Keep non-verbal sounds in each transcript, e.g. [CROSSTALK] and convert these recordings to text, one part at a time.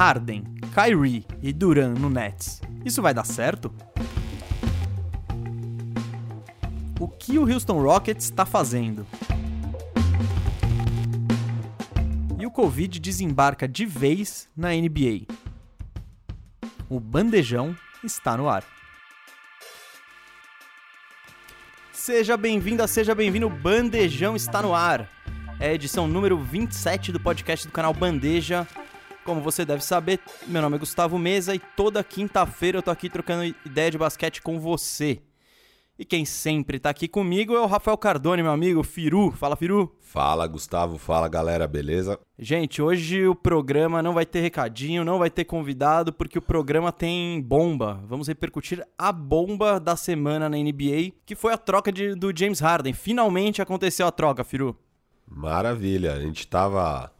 Harden, Kyrie e Duran no Nets. Isso vai dar certo? O que o Houston Rockets está fazendo? E o Covid desembarca de vez na NBA. O bandejão está no ar. Seja bem-vinda, seja bem-vindo, o Bandejão está no ar. É a edição número 27 do podcast do canal Bandeja. Como você deve saber, meu nome é Gustavo Mesa e toda quinta-feira eu tô aqui trocando ideia de basquete com você. E quem sempre tá aqui comigo é o Rafael Cardone, meu amigo, Firu. Fala, Firu. Fala, Gustavo. Fala, galera, beleza? Gente, hoje o programa não vai ter recadinho, não vai ter convidado, porque o programa tem bomba. Vamos repercutir a bomba da semana na NBA, que foi a troca de, do James Harden. Finalmente aconteceu a troca, Firu. Maravilha. A gente tava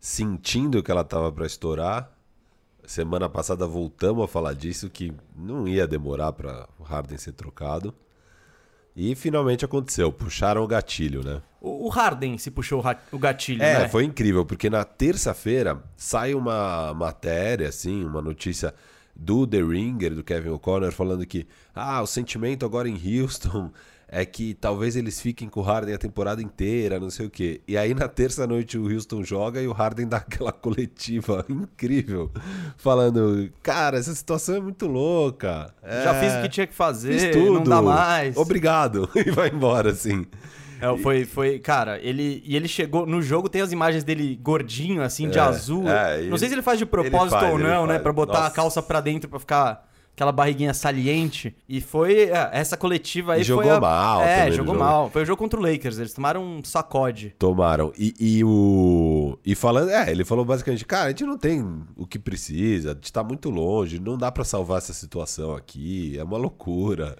sentindo que ela tava para estourar. Semana passada voltamos a falar disso, que não ia demorar para o Harden ser trocado. E finalmente aconteceu, puxaram o gatilho, né? O Harden se puxou o gatilho, é, né? foi incrível, porque na terça-feira sai uma matéria, assim, uma notícia do The Ringer, do Kevin O'Connor, falando que ah, o sentimento agora em Houston é que talvez eles fiquem com o Harden a temporada inteira, não sei o quê. E aí na terça noite o Houston joga e o Harden [LAUGHS] dá aquela coletiva incrível, falando: Cara, essa situação é muito louca. É, Já fiz o que tinha que fazer, fiz tudo. não dá mais. Obrigado. [LAUGHS] E vai embora, assim. É, foi, foi, cara, ele e ele chegou no jogo tem as imagens dele gordinho assim de é, azul. É, não sei se ele faz de propósito faz, ou não, né, para botar Nossa. a calça para dentro para ficar aquela barriguinha saliente. E foi é, essa coletiva aí. Jogou a... mal. É, jogou jogo. mal. Foi o jogo contra o Lakers. Eles tomaram um sacode. Tomaram. E, e, o. E falando. É, ele falou basicamente: cara, a gente não tem o que precisa, a gente tá muito longe, não dá para salvar essa situação aqui, é uma loucura.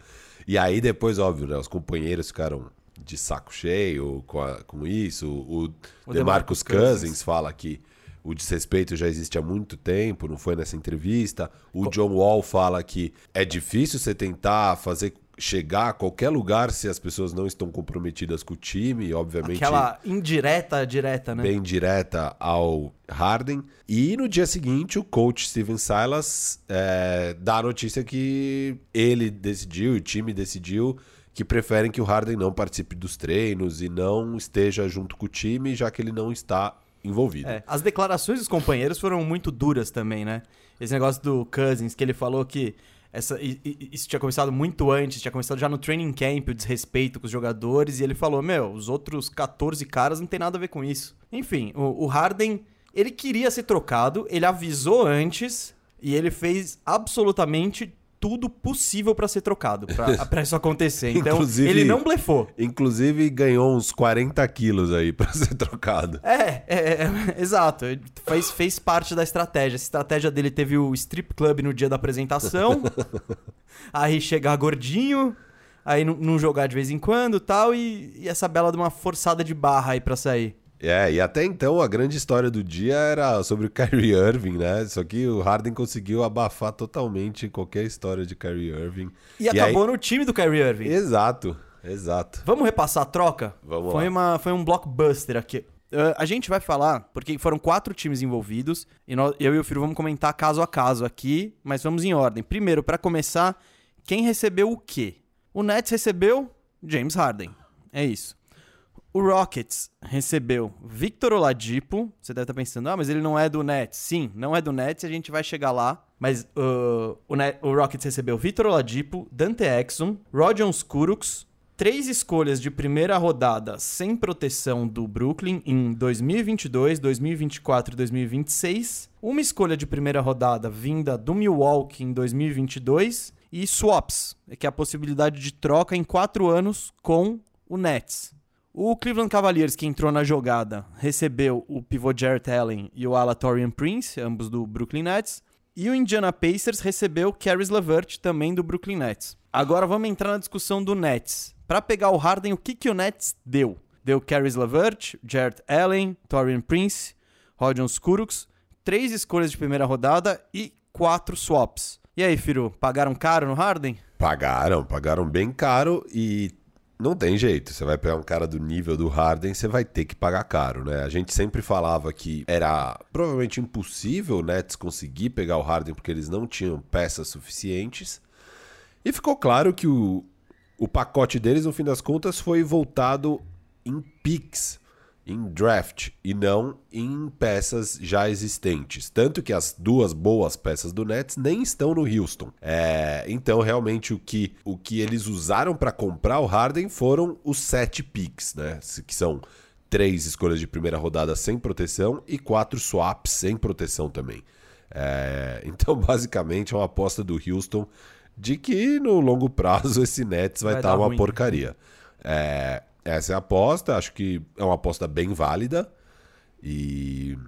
E aí depois, óbvio, né, os companheiros ficaram de saco cheio com, a, com isso. O, o DeMarcus Cousins, Cousins fala que o desrespeito já existe há muito tempo, não foi nessa entrevista. O John Wall fala que é difícil você tentar fazer chegar a qualquer lugar se as pessoas não estão comprometidas com o time, obviamente. Aquela indireta direta, né? Bem direta ao Harden. E no dia seguinte, o coach Steven Silas é, dá a notícia que ele decidiu, o time decidiu que preferem que o Harden não participe dos treinos e não esteja junto com o time, já que ele não está envolvido. É, as declarações dos companheiros foram muito duras também, né? Esse negócio do Cousins, que ele falou que essa, isso tinha começado muito antes, tinha começado já no training camp, o desrespeito com os jogadores, e ele falou: Meu, os outros 14 caras não tem nada a ver com isso. Enfim, o, o Harden, ele queria ser trocado, ele avisou antes, e ele fez absolutamente tudo possível para ser trocado, para [LAUGHS] isso acontecer. Então, ele não blefou. Inclusive, ganhou uns 40 quilos aí para ser trocado. É, é, é, [LAUGHS] exato. Fez, fez parte da estratégia. Essa estratégia dele teve o strip club no dia da apresentação, [LAUGHS] aí chegar gordinho, aí não jogar de vez em quando tal, e, e essa bela de uma forçada de barra aí para sair. É, e até então a grande história do dia era sobre o [LAUGHS] Kyrie Irving, né? Só que o Harden conseguiu abafar totalmente qualquer história de Kyrie Irving. E, e acabou aí... no time do Kyrie Irving. Exato, exato. Vamos repassar a troca? Vamos foi lá. Uma, foi um blockbuster aqui. Uh, a gente vai falar, porque foram quatro times envolvidos, e nós, eu e o Firo vamos comentar caso a caso aqui, mas vamos em ordem. Primeiro, para começar, quem recebeu o quê? O Nets recebeu James Harden. É isso. O Rockets recebeu Victor Oladipo. Você deve estar pensando, ah, mas ele não é do Nets. Sim, não é do Nets, a gente vai chegar lá. Mas uh, o, Net, o, Rockets recebeu Victor Oladipo, Dante Exum, Rodion Skuruks, três escolhas de primeira rodada sem proteção do Brooklyn em 2022, 2024 e 2026, uma escolha de primeira rodada vinda do Milwaukee em 2022 e swaps, que é a possibilidade de troca em quatro anos com o Nets. O Cleveland Cavaliers, que entrou na jogada, recebeu o pivô Jarrett Allen e o ala Torian Prince, ambos do Brooklyn Nets. E o Indiana Pacers recebeu Caris LeVert, também do Brooklyn Nets. Agora vamos entrar na discussão do Nets. Para pegar o Harden, o que, que o Nets deu? Deu Caris LeVert, Jarrett Allen, Torian Prince, Rodion Skuruks, três escolhas de primeira rodada e quatro swaps. E aí, Firu, pagaram caro no Harden? Pagaram, pagaram bem caro e não tem jeito. Você vai pegar um cara do nível do Harden, você vai ter que pagar caro, né? A gente sempre falava que era provavelmente impossível o Nets conseguir pegar o Harden porque eles não tinham peças suficientes. E ficou claro que o, o pacote deles, no fim das contas, foi voltado em picks, em draft, e não em peças já existentes. Tanto que as duas boas peças do Nets nem estão no Houston. É, então, realmente, o que, o que eles usaram para comprar o Harden foram os sete picks, né? Que são três escolhas de primeira rodada sem proteção e quatro swaps sem proteção também. É, [LAUGHS] então, basicamente, é uma aposta do Houston de que no longo prazo esse Nets vai estar tá uma ruim. porcaria. É, essa é a aposta, acho que é uma aposta bem válida e,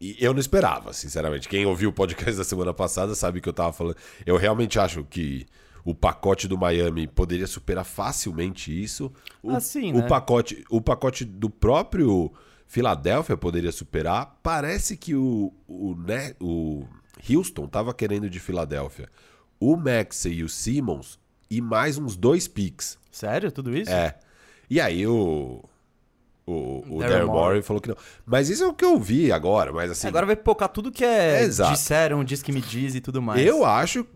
e, eu não esperava, sinceramente. Quem ouviu o podcast da semana passada sabe que eu tava falando. Eu realmente acho que o pacote do Miami poderia superar facilmente isso. O, assim, né? o pacote, o pacote do próprio Filadélfia poderia superar. Parece que o, o, né, o Houston estava querendo de Filadélfia o Maxey e o Simmons e mais uns dois picks. Sério? Tudo isso? É. E aí o. O, o Daryl Morey falou que não. Mas isso é o que eu vi agora, mas assim. Agora vai pipocar tudo que é disseram, diz que me diz e tudo mais. Eu acho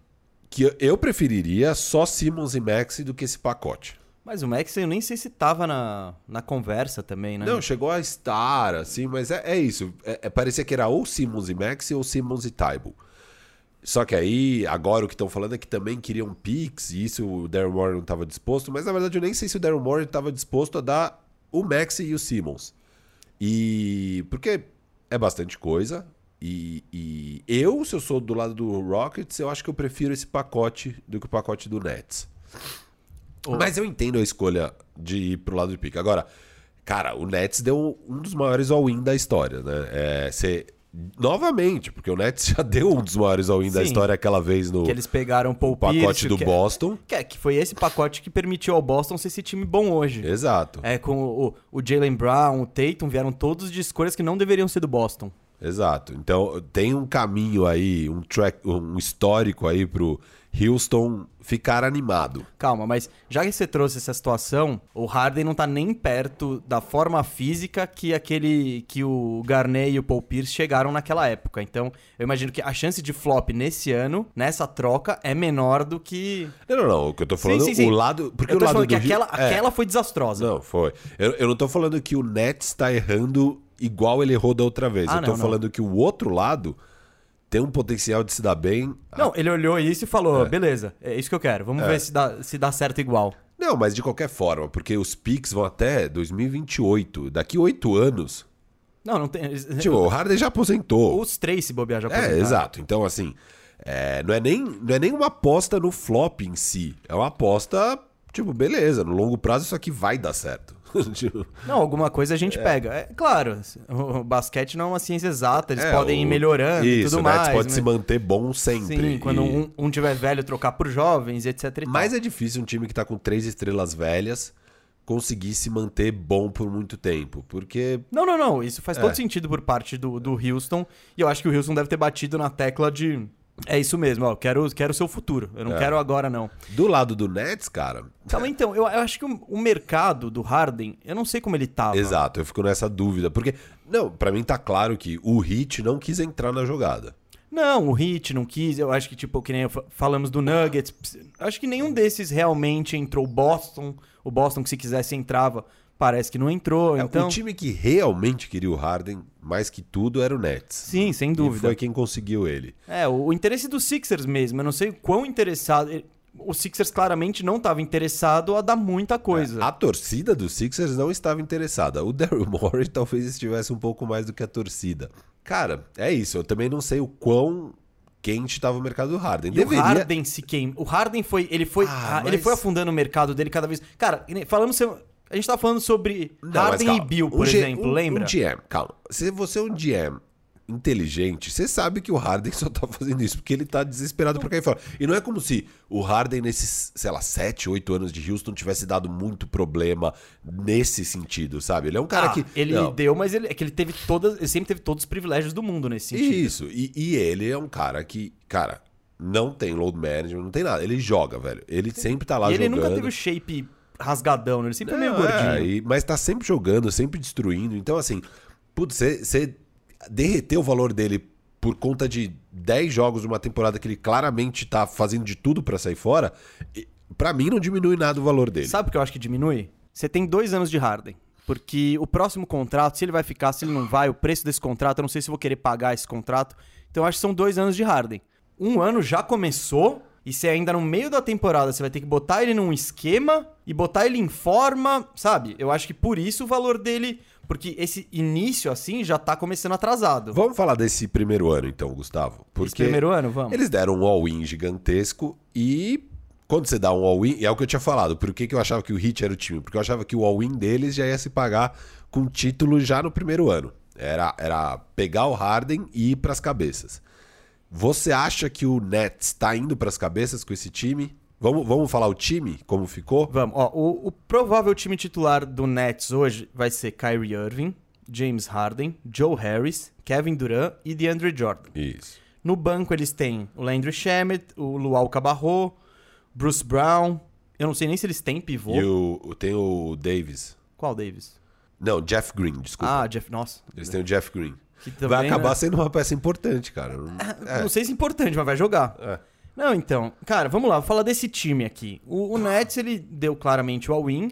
que eu preferiria só Simmons e Maxey do que esse pacote. Mas o Max eu nem sei se tava na, na conversa também, né? Não, chegou a estar, assim, mas é, é isso. É, é, parecia que era ou Simmons e Max ou Simmons e Taibo. Só que aí, agora o que estão falando é que também queriam Pix, e isso o Daryl Morey não estava disposto, mas na verdade eu nem sei se o Daryl Morey estava disposto a dar o Max e o Simmons. E. Porque é bastante coisa. E, e, eu, se eu sou do lado do Rockets, eu acho que eu prefiro esse pacote do que o pacote do Nets. Oh. Mas eu entendo a escolha de ir pro lado do pique. Agora, cara, o Nets deu um dos maiores all-in da história, né? É, você Novamente, porque o Nets [LAUGHS] já deu um dos maiores all-in da história aquela vez no que eles pegaram o pacote Pierce, do que, é- Boston. Que, é, que foi esse pacote que permitiu ao Boston ser esse time bom hoje. Exato. É, com o, o Jalen Brown, o Tatum, vieram todos de escolhas que não deveriam ser do Boston. Exato. Então tem um caminho aí, um track, um histórico aí pro Houston ficar animado. Calma, mas já que você trouxe essa situação, o Harden não tá nem perto da forma física que aquele que o Garnett e o Paul Pierce chegaram naquela época. Então, eu imagino que a chance de flop nesse ano, nessa troca, é menor do que. Não, não, não. O que eu tô falando, sim, sim, sim. o lado. Porque eu tô o lado falando que aquela, é. aquela foi desastrosa. Não, foi. Eu, eu não tô falando que o Nets tá errando igual ele errou da outra vez. Ah, eu tô não, falando não. que o outro lado tem um potencial de se dar bem. Não, ele olhou isso e falou: é. beleza, é isso que eu quero. Vamos é. ver se dá, se dá certo igual. Não, mas de qualquer forma, porque os picks vão até 2028. Daqui oito anos. Não, não tem. Tipo, o Harden já aposentou. Os três se bobear já é, aposentaram. É, exato. Então, assim, é, não, é nem, não é nem uma aposta no flop em si. É uma aposta, tipo, beleza, no longo prazo isso aqui vai dar certo. [LAUGHS] Não, alguma coisa a gente é. pega. É claro, o basquete não é uma ciência exata, eles é, podem ir melhorando isso, e tudo né? mais. pode mas... se manter bom sempre. Sim, quando e... um, um tiver velho, trocar por jovens, etc. Mas é difícil um time que tá com três estrelas velhas conseguir se manter bom por muito tempo, porque... Não, não, não, isso faz é. todo sentido por parte do, do Houston, e eu acho que o Houston deve ter batido na tecla de é isso mesmo, ó. Quero, quero o seu futuro. Eu não é. quero agora, não. Do lado do Nets, cara. Calma, então, eu, eu acho que o, o, mercado do Harden, eu não sei como ele tava. Exato, eu fico nessa dúvida. Porque, não, para mim tá claro que o Heat não quis entrar na jogada. Não, o Heat não quis. Eu acho que, tipo, que nem falamos do Nuggets. Acho que nenhum desses realmente entrou. Boston, o Boston que se quisesse entrava parece que não entrou. É, então... O time que realmente queria o Harden, mais que tudo, era o Nets. Sim, sem dúvida. E foi quem conseguiu ele. É, o, o interesse dos Sixers mesmo. Eu não sei quão interessado. O Sixers claramente não estava interessado a dar muita coisa. É, a torcida dos Sixers não estava interessada. O Daryl Morey [LAUGHS] talvez estivesse um pouco mais do que a torcida. Cara, é isso. Eu também não sei o quão quente estava o mercado do Harden. E Deveria... o Harden se queima. O Harden foi, ele foi, ah, ele foi afundando o mercado dele cada vez. Cara, falando a gente tá falando sobre Não, Harden e Bill, por um exemplo, um, lembra? Um GM, calma. Se você é um GM inteligente, você sabe que o Harden [LAUGHS] só tá fazendo isso porque ele tá desesperado por cair fora. E não é como se o Harden nesses, sei lá, 7, 8 anos de Houston tivesse dado muito problema nesse sentido, sabe? Ele é um cara ah, que... Ele não. deu, mas ele, é que ele teve todas... Ele sempre teve todos os privilégios do mundo nesse sentido. Isso. E, e ele é um cara que, cara, não tem load management, não tem nada. Ele joga, velho. Ele sempre tá lá e jogando. ele nunca teve o shape rasgadão, né? Ele sempre é meio Não, gordinho. é, e- mas tá sempre jogando, sempre destruindo. Então, assim, putz, você- derreteu o valor dele por conta de 10 jogos de uma temporada que ele claramente tá fazendo de tudo pra sair fora, pra mim não diminui nada o valor dele. Sabe o que eu acho que diminui? Você tem dois anos de Harden. Porque o próximo contrato, se ele vai ficar, se ele não vai, o preço desse contrato, eu não sei se eu vou querer pagar esse contrato. Então eu acho que são dois anos de Harden. Um ano já começou, e você ainda no meio da temporada, você vai ter que botar ele num esquema e botar ele em forma, sabe? Eu acho que por isso o valor dele. Porque esse início, assim, já tá começando atrasado. Vamos falar desse primeiro ano, então, Gustavo. Porque Esse primeiro ano, vamos. eles deram um all-in gigantesco e quando você dá um all-in, é o que eu tinha falado, por que, que eu achava que o Heat era o time? Porque eu achava que o all-in deles já ia se pagar com título já no primeiro ano. Era, era pegar o Harden e ir pras cabeças. Você acha que o Nets tá indo pras cabeças com esse time? Vamos, vamos falar o time, como ficou? Vamos, ó, o, o provável time titular do Nets hoje vai ser Kyrie Irving, James Harden, Joe Harris, Kevin Durant e DeAndre Jordan. Isso. No banco eles têm o Landry Shamet, o Luau Cabarro, Bruce Brown. Eu não sei nem se eles têm pivô. E o- tem o Davis. Qual Davis? Não, Jeff Green, desculpa. Ah, Jeff. Nossa. Eles têm o Jeff Green. Também, Vai acabar né? sendo uma peça importante, cara. Não- Não sei se é importante, mas vai jogar. É. Não, então, cara, vamos lá, vou falar desse time aqui. O, o Nets, ele deu claramente o all-in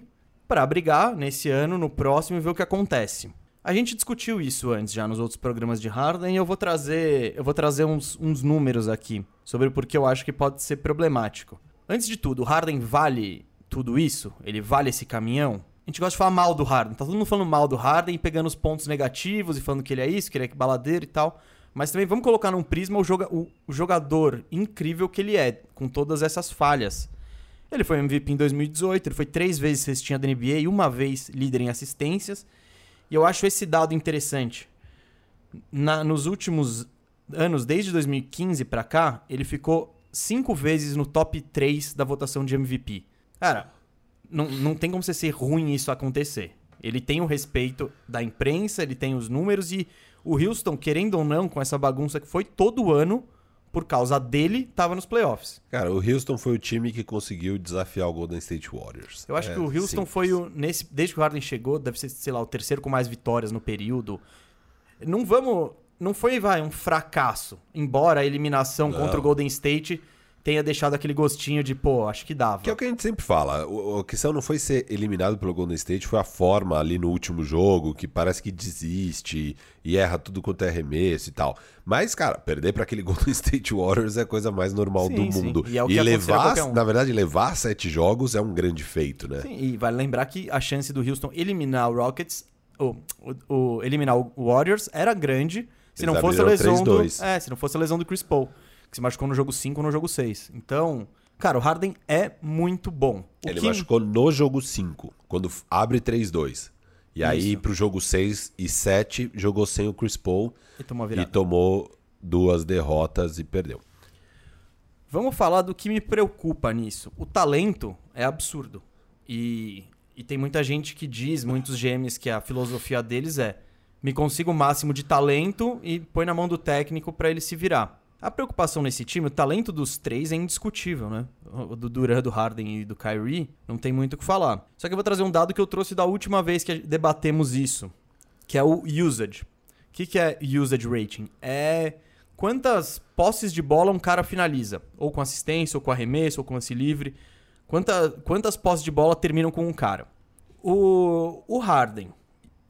pra brigar nesse ano, no próximo e ver o que acontece. A gente discutiu isso antes já nos outros programas de Harden e eu vou trazer, eu vou trazer uns, uns números aqui sobre o porquê eu acho que pode ser problemático. Antes de tudo, o Harden vale tudo isso? Ele vale esse caminhão? Gente gosta de falar mal do Harden. Tá todo mundo falando mal do Harden pegando os pontos negativos e falando que ele é isso, que ele é baladeiro e tal. Mas também vamos colocar num prisma o, joga- o- jogador incrível que ele é, com todas essas falhas. Ele foi MVP em 2018, ele foi três vezes cestinha da NBA e uma vez líder em assistências. E eu acho esse dado interessante. Na- nos últimos anos, desde 2015 pra cá, ele ficou cinco vezes no top 3 da votação de MVP. Cara, não, não tem como você ser ruim isso acontecer. Ele tem o respeito da imprensa, ele tem os números e o Houston, querendo ou não, com essa bagunça que foi todo ano, por causa dele, tava nos playoffs. Cara, o Houston foi o time que conseguiu desafiar o Golden State Warriors. Eu acho É que o Houston simples. foi o. Nesse, desde que o Harden chegou, deve ser, sei lá, o terceiro com mais vitórias no período. Não vamos. Não foi, vai, um fracasso. Embora a eliminação Não. contra o Golden State tenha deixado aquele gostinho de, pô, acho que dava. Que é o que a gente sempre fala. O- A questão não foi ser eliminado pelo Golden State, foi a forma ali no último jogo, que parece que desiste e erra tudo quanto é arremesso e tal. Mas, cara, perder pra aquele [LAUGHS] Golden State Warriors é a coisa mais normal Sim, do sim. mundo. E é o que acontecerá a levar, um. na verdade, levar sete jogos é um grande feito, né? Sim, e vale lembrar que a chance do Houston eliminar o Rockets, ou, eliminar o Warriors, era grande se Eles não fosse a lesão do. 3-2. É, se não fosse a lesão do Chris Paul, que se machucou no jogo 5 ou no jogo 6. Então, cara, o Harden é muito bom. O Ele que- machucou no jogo 5, quando abre 3-2. E aí, Isso. pro jogo 6 e 7, jogou sem o Chris Paul E tomou e tomou duas derrotas e perdeu. Vamos falar do que me preocupa nisso. O talento é absurdo. E, e tem muita gente que diz, muitos GMs, que a filosofia deles é me consiga o máximo de talento e põe na mão do técnico pra ele se virar. A preocupação nesse time, o talento dos três é indiscutível, né? O do Durant, do Harden e do Kyrie, não tem muito o que falar. Só que eu vou trazer um dado que eu trouxe da última vez que debatemos isso, que é o usage. O que, que é usage rating? É quantas posses de bola um cara finaliza. Ou com assistência, ou com arremesso, ou com lance livre. Quanta, quantas posses de bola terminam com um cara. O, o Harden,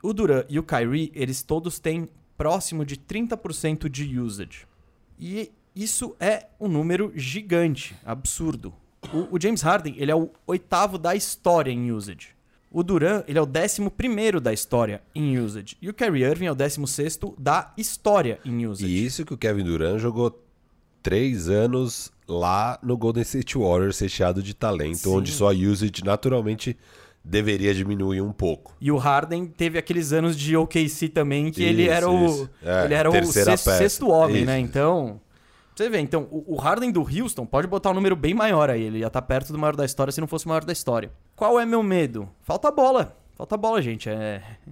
o Durant e o Kyrie, eles todos têm próximo de 30% de usage. E isso é um número gigante, absurdo. O, o James Harden, ele é o oitavo da história em usage. O Duran, ele é o décimo primeiro da história em usage. E o Kyrie Irving é o décimo sexto da história em usage. E isso que o Kevin Durant jogou três anos lá no Golden State Warriors, recheado de talento, Sim. onde sua usage naturalmente deveria diminuir um pouco. E o Harden teve aqueles anos de OKC também, que ele Isso, era o, isso. É, ele era o sexto, sexto homem, Isso. né? Então, você vê, então, o, o Harden do Houston pode botar um número bem maior aí. Ele ia estar perto do maior da história se não fosse o maior da história. Qual é meu medo? Falta bola. Falta bola, gente. É... [LAUGHS]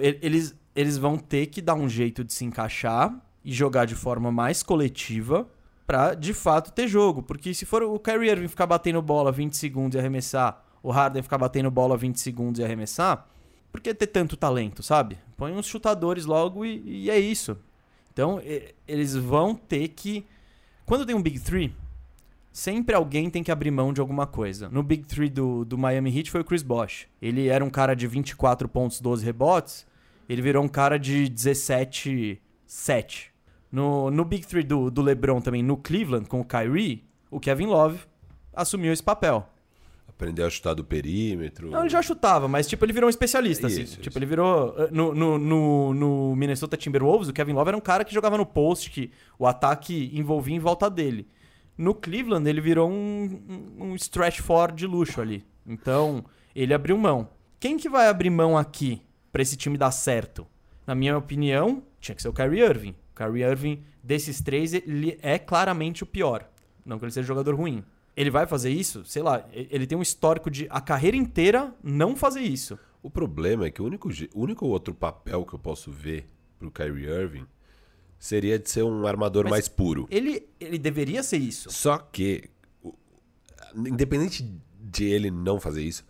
Eles, eles vão ter que dar um jeito de se encaixar e jogar de forma mais coletiva pra, de fato, ter jogo. Porque se for o Kyrie Irving ficar batendo bola 20 segundos e arremessar o Harden ficar batendo bola 20 segundos e arremessar, por que ter tanto talento, sabe? Põe uns chutadores logo e, e é isso. Então, e- eles vão ter que. Quando tem um Big Three, sempre alguém tem que abrir mão de alguma coisa. No Big Three do, do Miami Heat foi o Chris Bosh. Ele era um cara de 24 pontos, 12 rebotes. Ele virou um cara de 17, 7. No, no Big Three do, do LeBron também, no Cleveland, com o Kyrie, o Kevin Love assumiu esse papel. Aprendeu a chutar do perímetro. Não, ele já chutava, mas tipo, ele virou um especialista, assim. Isso, Tipo, isso. ele virou. uh, No, no, no, no Minnesota Timberwolves, o Kevin Love era um cara que jogava no post, que o ataque envolvia em volta dele. No Cleveland, ele virou um, um, stretch four de luxo ali. Então, ele abriu mão. Quem que vai abrir mão aqui pra esse time dar certo? Na minha opinião, tinha que ser o Kyrie Irving. O Kyrie Irving, desses três, ele é claramente o pior. Não que ele seja jogador ruim. Ele vai fazer isso? Sei lá, ele tem um histórico de a carreira inteira não fazer isso. O problema é que o único, o único outro papel que eu posso ver pro Kyrie Irving seria de ser um armador Mas- mais puro. Ele, ele deveria ser isso. Só que, independente de ele não fazer isso,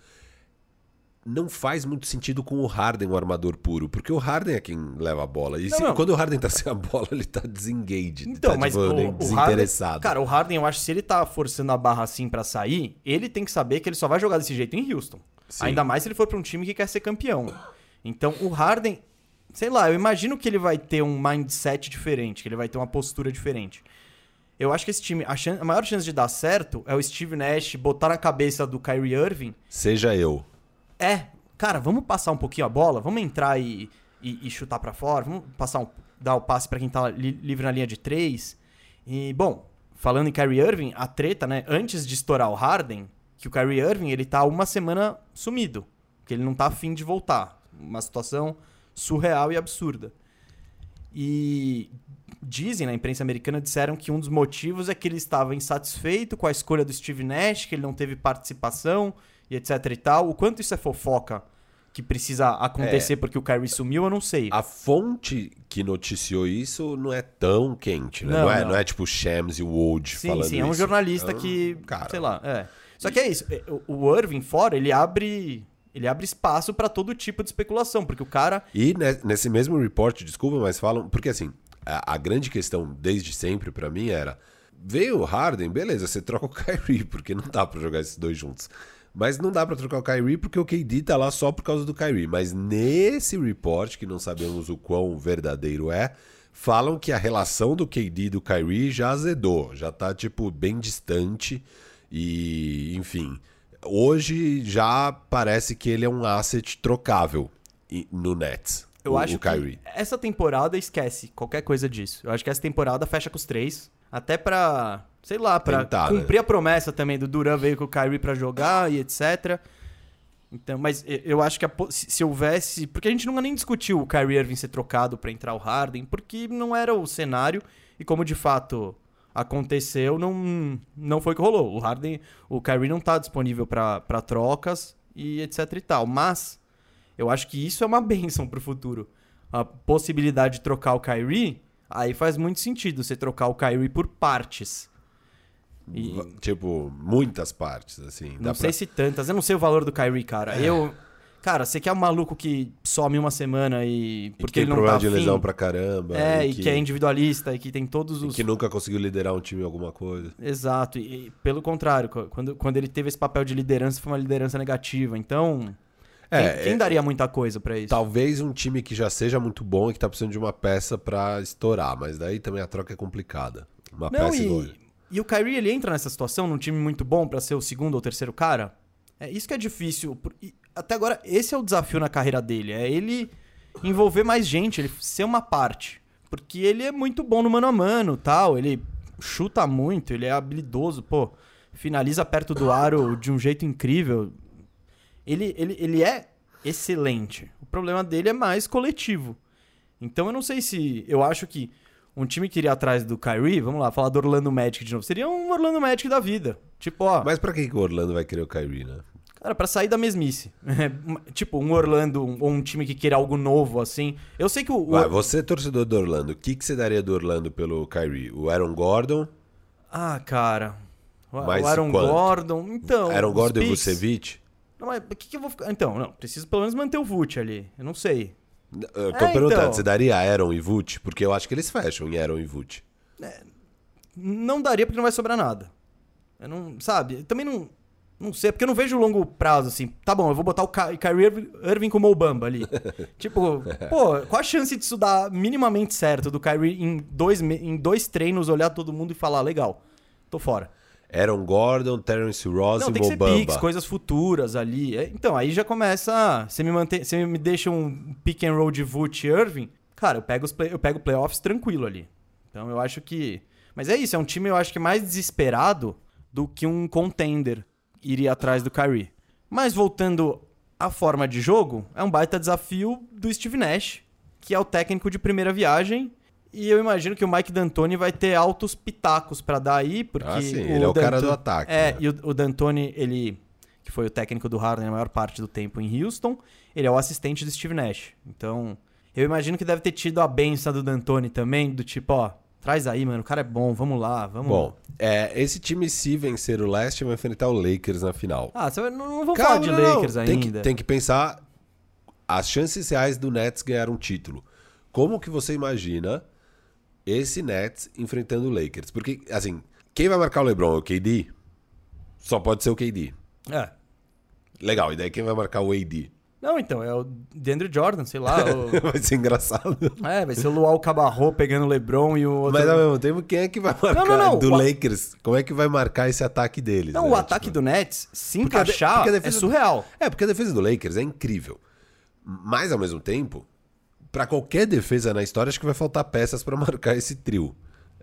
não faz muito sentido com o Harden, o armador puro. Porque o Harden é quem leva a bola. E Não, se- não. quando o Harden tá [LAUGHS] sem a bola, ele tá desengaged. Então, tá, mas tipo, o, o Harden, desinteressado. cara, o Harden, eu acho que se ele tá forçando a barra assim pra sair, ele tem que saber que ele só vai jogar desse jeito em Houston. Sim. Ainda mais se ele for pra um time que quer ser campeão. Então, o Harden, sei lá, eu imagino que ele vai ter um mindset diferente, que ele vai ter uma postura diferente. Eu acho que esse time, a, a maior chance de dar certo é o Steve Nash botar na cabeça do Kyrie Irving Seja eu. É, cara, vamos passar um pouquinho a bola, vamos entrar e, e, e chutar pra fora, vamos passar um, dar o passe pra quem tá li- livre na linha de três. E, bom, falando em Kyrie Irving, a treta, né, antes de estourar o Harden, que o Kyrie Irving, ele tá uma semana sumido, que ele não tá afim de voltar. Uma situação surreal e absurda. E dizem, na imprensa americana, disseram que um dos motivos é que ele estava insatisfeito com a escolha do Steve Nash, que ele não teve participação e etc e tal. O quanto isso é fofoca que precisa acontecer porque o Kyrie sumiu, eu não sei. A fonte que noticiou isso não é tão quente, né? Não, Não, é, não. não é tipo Shams e o Woj sim, falando sim, é um isso. jornalista É um que, cara. sei lá, é. Só que é isso, é, o- o Irving fora, ele abre, ele abre espaço pra todo tipo de especulação, porque o cara E ne- nesse mesmo report, desculpa, mas falam. Porque assim, a, a grande questão desde sempre pra mim era: veio o Harden, beleza, você troca o [LAUGHS] Kyrie, porque não dá pra jogar esses dois juntos. Mas não dá pra trocar o Kyrie porque o KD tá lá só por causa do Kyrie. Mas nesse report, que não sabemos o quão verdadeiro é, falam que a relação do KD e do Kyrie já azedou, já tá, tipo, bem distante. E, enfim, hoje já parece que ele é um asset trocável no Nets. Eu o, acho o Kyrie. que essa temporada esquece qualquer coisa disso. Eu acho que essa temporada fecha com os três. Até pra, sei lá, pra Tentar, né? cumprir a promessa também do Duran veio com o Kyrie pra jogar e etc. Então, mas eu acho que a se, se houvesse. Porque a gente nunca nem discutiu o Kyrie Irving ser trocado pra entrar o Harden, porque não era o cenário. E como de fato aconteceu, não, não foi o que rolou. O Harden, o Kyrie não tá disponível pra trocas e etc e tal. Mas eu acho que isso é uma [LAUGHS] benção pro futuro. A possibilidade de trocar o Kyrie, aí faz muito sentido você trocar o Kyrie por partes. E Tipo, muitas partes, assim. não sei pra... se tantas, eu não sei o valor do Kyrie, cara. Eu, cara, você quer um maluco que some uma semana e E que porque tem ele não problema tá de lesão afim, pra caramba. É, e e que... é individualista e que tem todos e os que nunca conseguiu liderar um time em alguma coisa. Exato, e, e pelo contrário, qu- quando, quando ele teve esse papel de liderança, foi uma liderança negativa. Então, É, quem, quem é- daria muita coisa pra isso? Talvez um time que já seja muito bom e que tá precisando de uma peça pra estourar, mas daí também a troca é complicada. Uma Não, peça igual. e, e o Kyrie, ele entra nessa situação num time muito bom pra ser o segundo ou terceiro cara? É isso que é difícil. até agora, esse é o desafio na carreira dele. É ele envolver mais gente, ele ser uma parte. Porque ele é muito bom no mano a mano tal. Ele chuta muito, ele é habilidoso, pô. Finaliza perto do aro de um jeito incrível. Ele, ele, ele é excelente. O problema dele é mais coletivo. Então eu não sei se. Eu acho que um time que iria atrás do Kyrie, vamos lá, falar do Orlando Magic de novo, seria um Orlando Magic da vida. Tipo, ó, Mas pra que o Orlando vai querer o Kyrie, né? cara, pra sair da mesmice. [LAUGHS] tipo, um Orlando um- ou um time que queira algo novo, assim. Eu sei que o. o- Vai, você torcedor do Orlando, o que, que você daria do Orlando pelo Kyrie? O Aaron Gordon? Ah, cara. O, o Aaron quanto? Gordon. Então. Aaron Gordon e. Vucevic? Não, mas o que, que eu vou ficar. Então, não, preciso pelo menos manter o Vult ali. Eu não sei. Eu tô É, perguntando, então. você daria Aaron e Vult? Porque eu acho que eles fecham em Aaron e Vult. Não daria porque não vai sobrar nada. Eu não. Sabe? Eu também não. Não sei, porque eu não vejo longo prazo assim. Tá bom, eu vou botar o Ky- Kyrie Irving- com o Mobamba ali. [LAUGHS] tipo, pô, qual a chance disso dar minimamente certo? Do Kyrie em dois, em dois treinos olhar todo mundo e falar, legal, tô fora. Aaron Gordon, Terence Ross Não, e tem que ser picks, coisas futuras ali. É, Então, aí já começa. Você me, mantém, você me deixa um pick and roll de Vult e Irving, cara, eu pego, os play, eu pego playoffs tranquilo ali. Então eu acho que. Mas é isso, é um time eu acho que mais desesperado do que um contender iria atrás do Kyrie. Mas voltando à forma de jogo, é um baita desafio do Steve Nash, que é o técnico de primeira viagem. E eu imagino que o Mike D'Antoni vai ter altos pitacos pra dar aí, porque Ah, sim, ele é o cara do ataque, É, né? e o, o D'Antoni, ele que foi o técnico do Harden a maior parte do tempo em Houston, ele é o assistente do Steve Nash. Então, eu imagino que deve ter tido a benção do D'Antoni também, do tipo, ó, traz aí, mano, o cara é bom, vamos lá, vamos. Bom, é, esse time, se vencer o leste, vai enfrentar o Lakers na final. Ah, você não, não vou Calma, falar de não. Lakers Tem que, ainda. tem que pensar as chances reais do Nets ganhar um título. Como que você imagina esse Nets enfrentando o Lakers? Porque, assim, quem vai marcar o LeBron é o KD? Só pode ser o KD. É. Legal, e daí quem vai marcar o AD? Não, então, é o DeAndre Jordan, sei lá. o- [LAUGHS] vai ser engraçado. é, vai ser o Luau Cabarro pegando o LeBron e o outro... Mas ao mesmo tempo, quem é que vai marcar não, não, do o- Lakers? Como é que vai marcar esse ataque deles? Não, né? o ataque Tipo, do Nets, se Porque de- encaixar, a é surreal. É, porque a defesa do Lakers é incrível. Mas, ao mesmo tempo, pra qualquer defesa na história, acho que vai faltar peças pra marcar esse trio.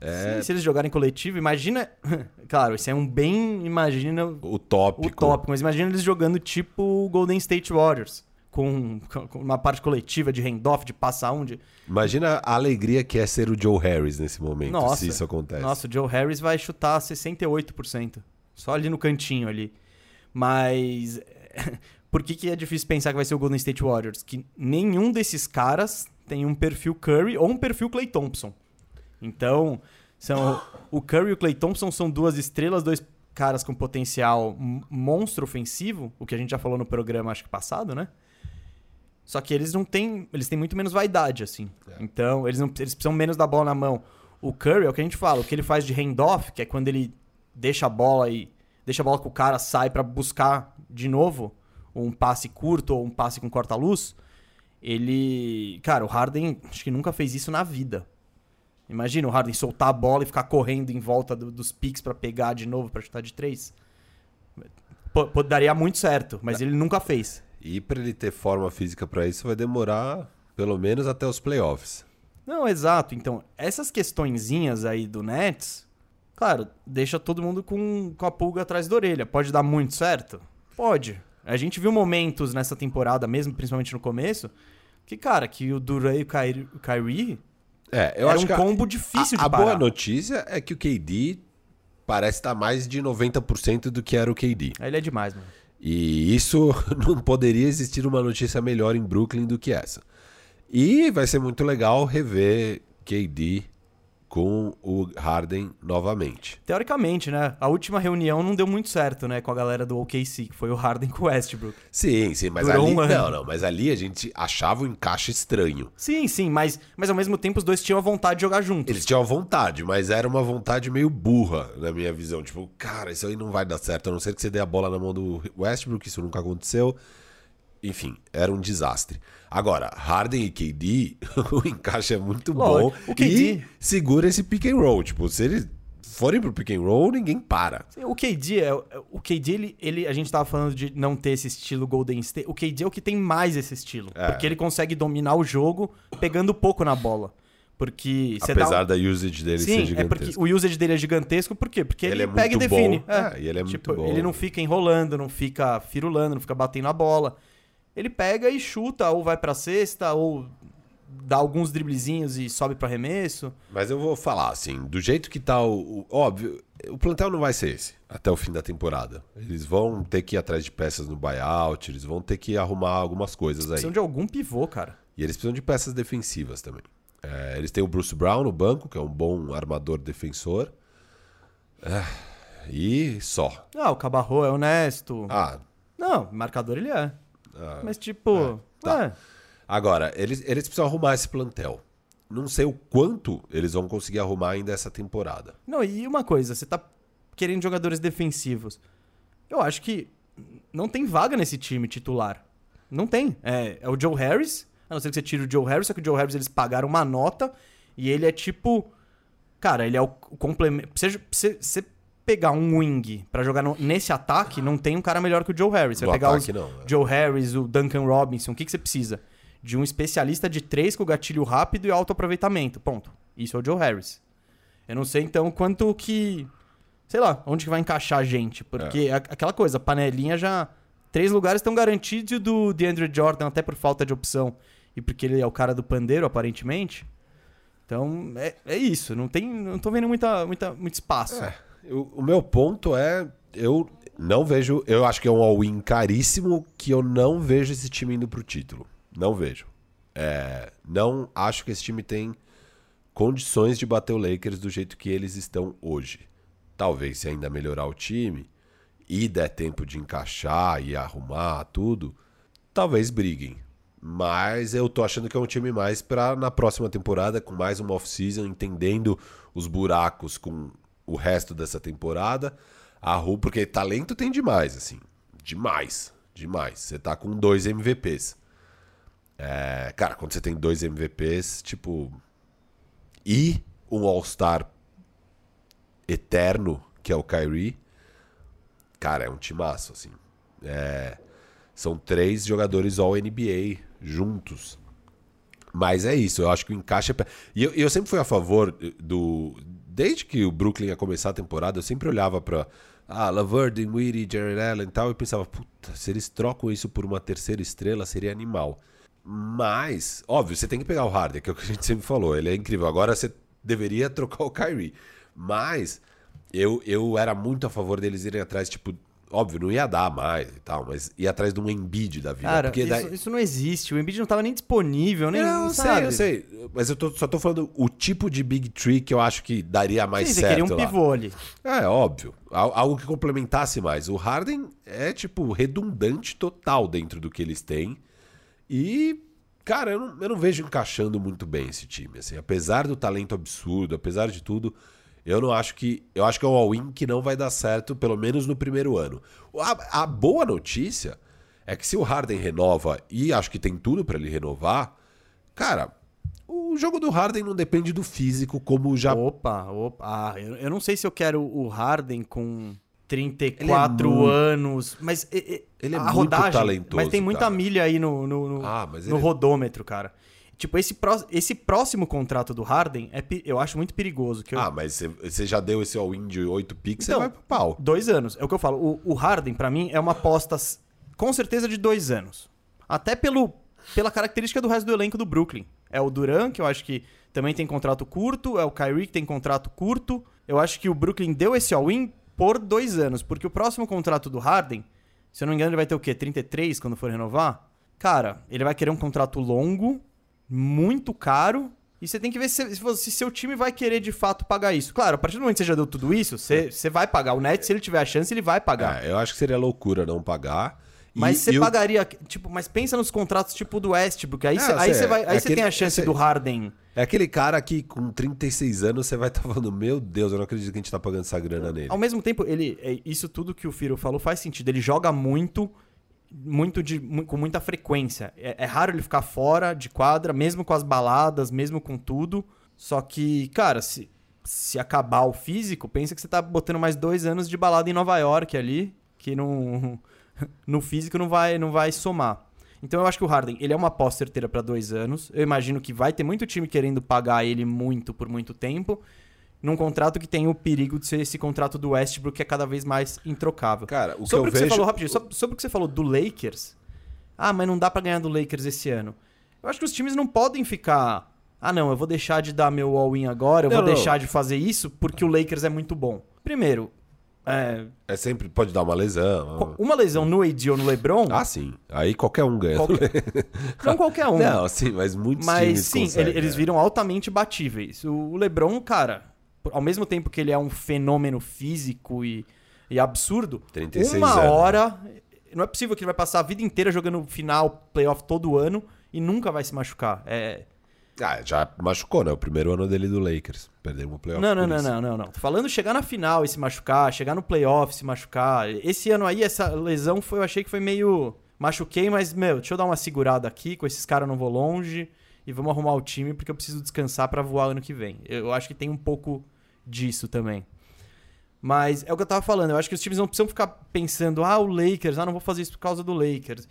É Sim, se eles jogarem coletivo, imagina... [LAUGHS] claro, isso é um bem... Imagina o tópico. o tópico, mas imagina eles jogando tipo o Golden State Warriors. Com, com uma parte coletiva de handoff, de passa um, de... Imagina a alegria que é ser o Joe Harris nesse momento, Nossa, se isso acontece. Nossa, o Joe Harris vai chutar 68%. Só ali no cantinho ali. Mas... [LAUGHS] Por que, que é difícil pensar que vai ser o Golden State Warriors? Que nenhum desses caras tem um perfil Curry ou um perfil Clay Thompson. Então, são o Curry e o Clay Thompson são duas estrelas, dois caras com potencial monstro ofensivo, o que a gente já falou no programa acho que passado, né? Só que eles não têm, eles têm muito menos vaidade assim. Então, eles não eles precisam menos da bola na mão. O Curry é o que a gente fala, o que ele faz de handoff, que é quando ele deixa a bola e deixa a bola que o cara sai pra buscar de novo um passe curto ou um passe com corta-luz. Ele, cara, o Harden acho que nunca fez isso na vida. Imagina o Harden soltar a bola e ficar correndo em volta do- dos picks pra pegar de novo pra chutar de três. Pô, daria muito certo, mas ele nunca fez. E pra ele ter forma física pra isso, vai demorar pelo menos até os playoffs. Não, exato. Então, essas questõezinhas aí do Nets, claro, deixa todo mundo com, com a pulga atrás da orelha. Pode dar muito certo? Pode. A gente viu momentos nessa temporada mesmo, principalmente no começo, que, cara, que o Durant e o Kyrie, o Kyrie É, eu era acho um que a- combo difícil a, de a parar. boa notícia é que o KD parece estar mais de 90% do que era o KD. Ele é demais, mano. E isso [LAUGHS] não poderia existir uma notícia melhor em Brooklyn do que essa. E vai ser muito legal rever KD com o Harden novamente. Teoricamente, né? A última reunião não deu muito certo, né? Com a galera do OKC, que foi o Harden com o Westbrook. Sim, sim, mas Durou ali um não, não, mas ali a gente achava o encaixe estranho. Sim, sim, mas, mas ao mesmo tempo os dois tinham a vontade de jogar juntos. Eles tinham vontade, mas era uma vontade meio burra, na minha visão. Tipo, cara, isso aí não vai dar certo, a não ser que você dê a bola na mão do Westbrook, isso nunca aconteceu. Enfim, era um desastre. Agora, Harden e KD, [LAUGHS] o encaixe é muito Lógico, bom. o KD E segura esse pick and roll. Tipo, se eles forem pro pick and roll, ninguém para. Sim, O KD, é, o KD ele, ele- a gente tava falando de não ter esse estilo Golden State. O KD é o que tem mais esse estilo. É. Porque ele consegue dominar o jogo pegando pouco na bola. Porque dá Apesar um- da usage dele ser Sim, é porque o usage dele é gigantesco, por quê? Porque ele, Ele é pega e muito define. bom. É, e ele é muito tipo, bom. Ele não fica enrolando, não fica firulando, não fica batendo a bola. Ele pega e chuta, ou vai pra cesta, ou dá alguns driblezinhos e sobe pro arremesso. Mas eu vou falar assim, do jeito que tá o, o- Óbvio, o plantel não vai ser esse até o fim da temporada. Eles vão ter que ir atrás de peças no buyout, eles vão ter que arrumar algumas coisas aí. Precisam de algum pivô, cara. E eles precisam de peças defensivas também. É, eles têm o Bruce Brown no banco, que é um bom armador defensor. É, e só. Ah, o Cabarro é honesto. Ah, Não, marcador ele é. Ah, Mas tipo. tá. é. Agora, eles, eles precisam arrumar esse plantel. Não sei o quanto eles vão conseguir arrumar ainda essa temporada. Não, e uma coisa, você tá querendo jogadores defensivos. Eu acho que não tem vaga nesse time titular. Não tem. É, é o Joe Harris, a não ser que você tire o Joe Harris, só que o Joe Harris eles pagaram uma nota e ele é tipo. Cara, ele é o complemento. Você pegar um wing pra jogar no- nesse ataque, não tem um cara melhor que o Joe Harris. Você vai pegar ataque, os não, é. Joe Harris, o Duncan Robinson, o que, que você precisa? De um especialista de três com gatilho rápido e alto aproveitamento. Ponto. Isso é o Joe Harris. Eu não sei então quanto que. Sei lá, onde que vai encaixar a gente. Porque É. aquela coisa, panelinha já. Três lugares estão garantidos do DeAndre Jordan, até por falta de opção. E porque ele é o cara do pandeiro, aparentemente. Então, é, é isso. Não tem. Não tô vendo muita, muita, muito espaço. É, o meu ponto é, eu não vejo, eu acho que é um all-in caríssimo que eu não vejo esse time indo pro título. Não vejo. É, não acho que esse time tem condições de bater o Lakers do jeito que eles estão hoje. Talvez se ainda melhorar o time e der tempo de encaixar e arrumar tudo, talvez briguem. Mas eu tô achando que é um time mais pra na próxima temporada, com mais uma off-season, entendendo os buracos com o resto dessa temporada. A Ru, porque talento tem demais, assim. Demais. Demais. Você tá com dois MVPs. É, cara, quando você tem dois MVPs, tipo. E um All-Star eterno, que é o Kyrie. Cara, é um timaço, assim. É, são três jogadores All-NBA juntos. Mas é isso, eu acho que o encaixe é. E eu, eu sempre fui a favor do. Desde que o Brooklyn ia começar a temporada, eu sempre olhava pra. Ah, Laverne, Dinwiddie, Jared Allen e tal, e pensava, puta, se eles trocam isso por uma terceira estrela, seria animal. Mas, óbvio, você tem que pegar o Harden, que é o que a gente sempre falou, ele é incrível. Agora você deveria trocar o Kyrie. Mas eu, eu era muito a favor deles irem atrás, tipo, óbvio, não ia dar mais e tal, mas ir atrás de um Embiid da vida. Cara, porque isso, daí... isso não existe. O Embiid não tava nem disponível, nem. Não, eu sabe? sei, eu sei. Mas eu tô- só tô falando o tipo de Big Tree que eu acho que daria mais Sim, você certo queria um pivô ali. É, óbvio. Al- Algo que complementasse mais. O Harden é, tipo, redundante total dentro do que eles têm. E, cara, eu não, eu não vejo encaixando muito bem esse time. Assim, apesar do talento absurdo, apesar de tudo, eu não acho que. Eu acho que é um all-in que não vai dar certo, pelo menos no primeiro ano. A, a boa notícia é que se o Harden renova, e acho que tem tudo pra ele renovar, cara. O jogo do Harden não depende do físico, como já Opa, opa. Ah, eu, eu não sei se eu quero o Harden com 34 Ele é muito- anos, mas Ele é a muito rodagem, talentoso, mas tem muita cara. milha aí no, no, no, Ah, no ele- rodômetro, cara. Tipo, esse, pró- esse próximo contrato do Harden, é, eu acho muito perigoso. Que eu- Ah, mas você- já deu esse all-in de 8 picks, Então, você vai pro pau. Dois anos. É o que eu falo. O, o Harden, pra mim, é uma aposta com certeza de dois anos. Até pelo, pela característica do resto do elenco do Brooklyn. É o Duran, que eu acho que também tem contrato curto. É o Kyrie, que tem contrato curto. Eu acho que o Brooklyn deu esse all-in por dois anos. Porque o próximo contrato do Harden, se eu não me engano, ele vai ter o quê? 33 quando for renovar? Cara, ele vai querer um contrato longo, muito caro. E você tem que ver se, se, você- se seu time vai querer de fato pagar isso. Claro, a partir do momento que você já deu tudo isso, você, você vai pagar. O Nets, se ele tiver a chance, ele vai pagar. É, eu acho que seria loucura não pagar. E- Mas você e o- pagaria, tipo, mas pensa nos contratos tipo do Westbrook, aí É, você aí sei, você vai, é aí você aquele- tem a chance esse- do Harden. É aquele cara que com 36 anos você vai estar falando, meu Deus, eu não acredito que a gente tá pagando essa grana nele. Ao mesmo tempo, ele é, isso tudo que o Firo falou faz sentido. Ele joga muito, muito de, com muita frequência. É, é raro ele ficar fora de quadra, mesmo com as baladas, mesmo com tudo. Só que, cara, se, se acabar o físico, pensa que você tá botando mais dois anos de balada em Nova York ali, que não, [LAUGHS] no físico não vai, não vai somar. Então eu acho que o Harden, ele é uma aposta certeira para dois anos. Eu imagino que vai ter muito time querendo pagar ele muito por muito tempo. Num contrato que tem o perigo de ser esse contrato do Westbrook que é cada vez mais introcável. Cara, o que sobre eu o que você vejo- falou, rapidinho, so- sobre o que você falou do Lakers. Ah, mas não dá pra ganhar do Lakers esse ano. Eu acho que os times não podem ficar. Ah, não, eu vou deixar de dar meu all-in agora, eu Não, vou não. deixar de fazer isso porque o Lakers é muito bom. Primeiro, é, É sempre, pode dar uma lesão. uma lesão no AD ou no LeBron, Ah, sim. Aí qualquer um ganha. Qualquer- não qualquer um. Não, sim, mas muitos Mas times sim, conseguem, ele- eles é. viram altamente batíveis. O LeBron, cara, ao mesmo tempo que ele é um fenômeno físico e, e absurdo, 36 uma anos, hora Não é possível que ele vai passar a vida inteira jogando final, playoff todo ano e nunca vai se machucar. É. Ah, já machucou, né? O primeiro ano dele do Lakers. Perdeu um playoff. Não, não, não, não, não, não. Tô falando chegar na final e se machucar, chegar no playoff e se machucar. Esse ano aí, essa lesão foi, eu achei que foi meio. Machuquei, mas, meu, deixa eu dar uma segurada aqui, com esses caras não vou longe. E vamos arrumar o time, porque eu preciso descansar pra voar ano que vem. Eu acho que tem um pouco disso também. Mas é o que eu tava falando, eu acho que os times não precisam ficar pensando, ah, o Lakers, ah, não vou fazer isso por causa do Lakers.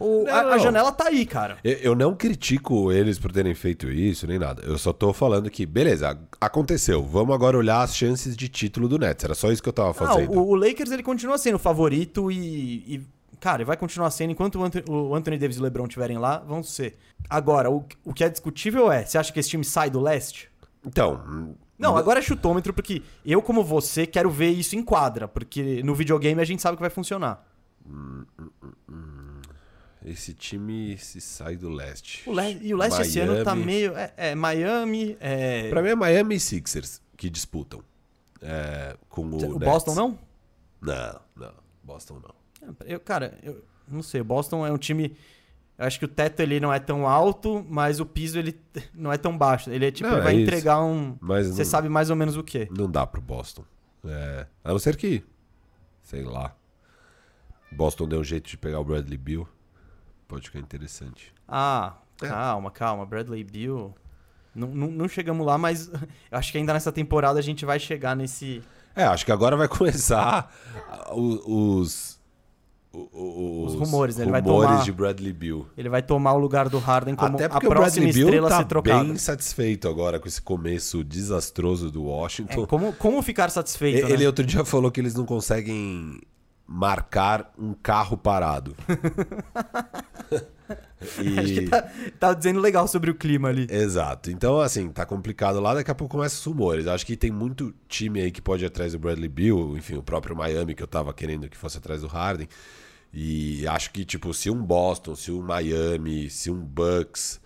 O- Não, a, a não. janela tá aí, cara. Eu, eu não critico eles por terem feito isso, nem nada. Eu só tô falando que, beleza, aconteceu. Vamos agora olhar as chances de título do Nets. Era só isso que eu tava fazendo. o, o Lakers ele continua sendo o favorito e, e, cara, vai continuar sendo enquanto o Anthony, o Anthony Davis e o LeBron estiverem lá, vão ser. Agora, o, o que é discutível é, você acha que esse time sai do leste? Então, Não, agora é chutômetro porque eu como você quero ver isso em quadra, porque no videogame a gente sabe que vai funcionar. esse time se sai do leste. O Le- e o leste esse ano tá Miami. meio é, é Miami, é Pra mim é Miami e Sixers que disputam. É, com o, o. Boston não? Não, não. Boston não. Eu, cara, eu não sei, o Boston é um time eu acho que o teto ele não é tão alto, mas o piso ele [LAUGHS] não é tão baixo. Ele é tipo, Não, ele é vai isso. entregar um. Mas Você não, sabe mais ou menos o quê? não dá pro Boston. É, a não ser que, sei lá, Boston deu um jeito de pegar o Bradley Bill. Pode ficar interessante. Ah, É. calma, calma. Bradley Bill. Não, não, não chegamos lá, mas [LAUGHS] eu acho que ainda nessa temporada a gente vai chegar nesse. É, acho que agora vai [LAUGHS] começar o- os. O- o- Os rumores, né? Ele vai rumores tomar- de Bradley Bill. Ele vai tomar o lugar do Harden como Até a porque o próxima Bradley Bill estrela a tá ser trocada. bem satisfeito agora com esse começo desastroso do Washington. É, como, como ficar satisfeito? Ele né? outro dia falou que eles não conseguem marcar um carro parado. [LAUGHS] E- Acho que tá, tá dizendo legal sobre o clima ali. Exato. Então, assim, tá complicado lá, daqui a pouco começam os rumores. Acho que tem muito time aí que pode ir atrás do Bradley Bill, enfim, o próprio Miami, que eu tava querendo que fosse atrás do Harden. E acho que, tipo, se um Boston, se um Miami, se um Bucks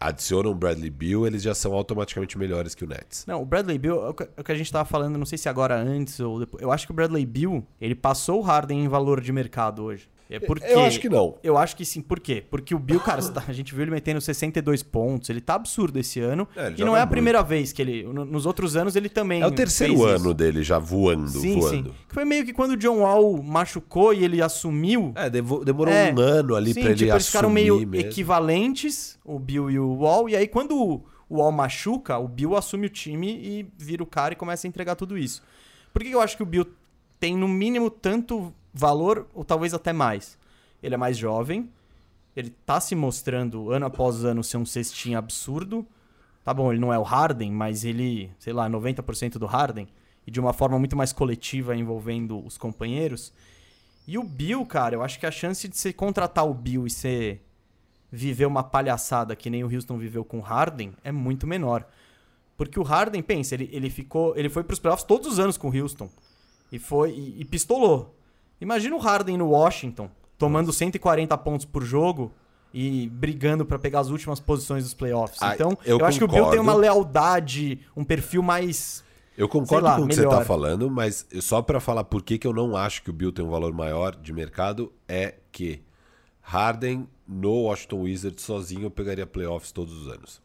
adicionam o Bradley Bill, eles já são automaticamente melhores que o Nets. Não, o Bradley Bill, é o que- é o que a gente tava falando, não sei se agora antes ou depois. Eu acho que o Bradley Bill, ele passou o Harden em valor de mercado hoje. É porque Eu acho que não. Eu acho que sim. Por quê? Porque o Bill, cara, tá- a gente viu ele metendo 62 pontos. Ele tá absurdo esse ano. É, e não é a muito. primeiro vez que ele. no- Nos outros anos ele também. É o terceiro ano isso. dele já voando, Sim, voando. sim. Foi meio que quando o John Wall machucou e ele assumiu. É, demorou É, um ano ali sim, pra ele tipo, eles ficaram meio assumir mesmo. equivalentes, o Bill e o Wall. E aí, quando o- Wall machuca, o Bill assume o time e vira o cara e começa a entregar tudo isso. Por que eu acho que o Bill tem, no mínimo, tanto valor, ou talvez até mais? Ele é mais jovem, ele tá se mostrando, ano após ano, ser um cestinho absurdo. Tá bom, ele não é o Harden, mas ele, sei lá, 90% do Harden. E de uma forma muito mais coletiva, envolvendo os companheiros. E o Bill, cara, eu acho que a chance de você contratar o Bill e você viver uma palhaçada que nem o Houston viveu com o Harden é muito menor. Porque o Harden, pensa, ele, ele ficou. Ele foi pros playoffs todos os anos com o Houston. E foi. E, e pistolou. Imagina o Harden no Washington, tomando 140 pontos por jogo e brigando pra pegar as últimas posições dos playoffs. Ah, então, eu eu, acho que o Bill tem uma lealdade, um perfil mais. Eu concordo lá, com o que você melhor. tá falando, mas só pra falar por que, que eu não acho que o Bill tem um valor maior de mercado é que Harden no Washington Wizards sozinho eu pegaria playoffs todos os anos.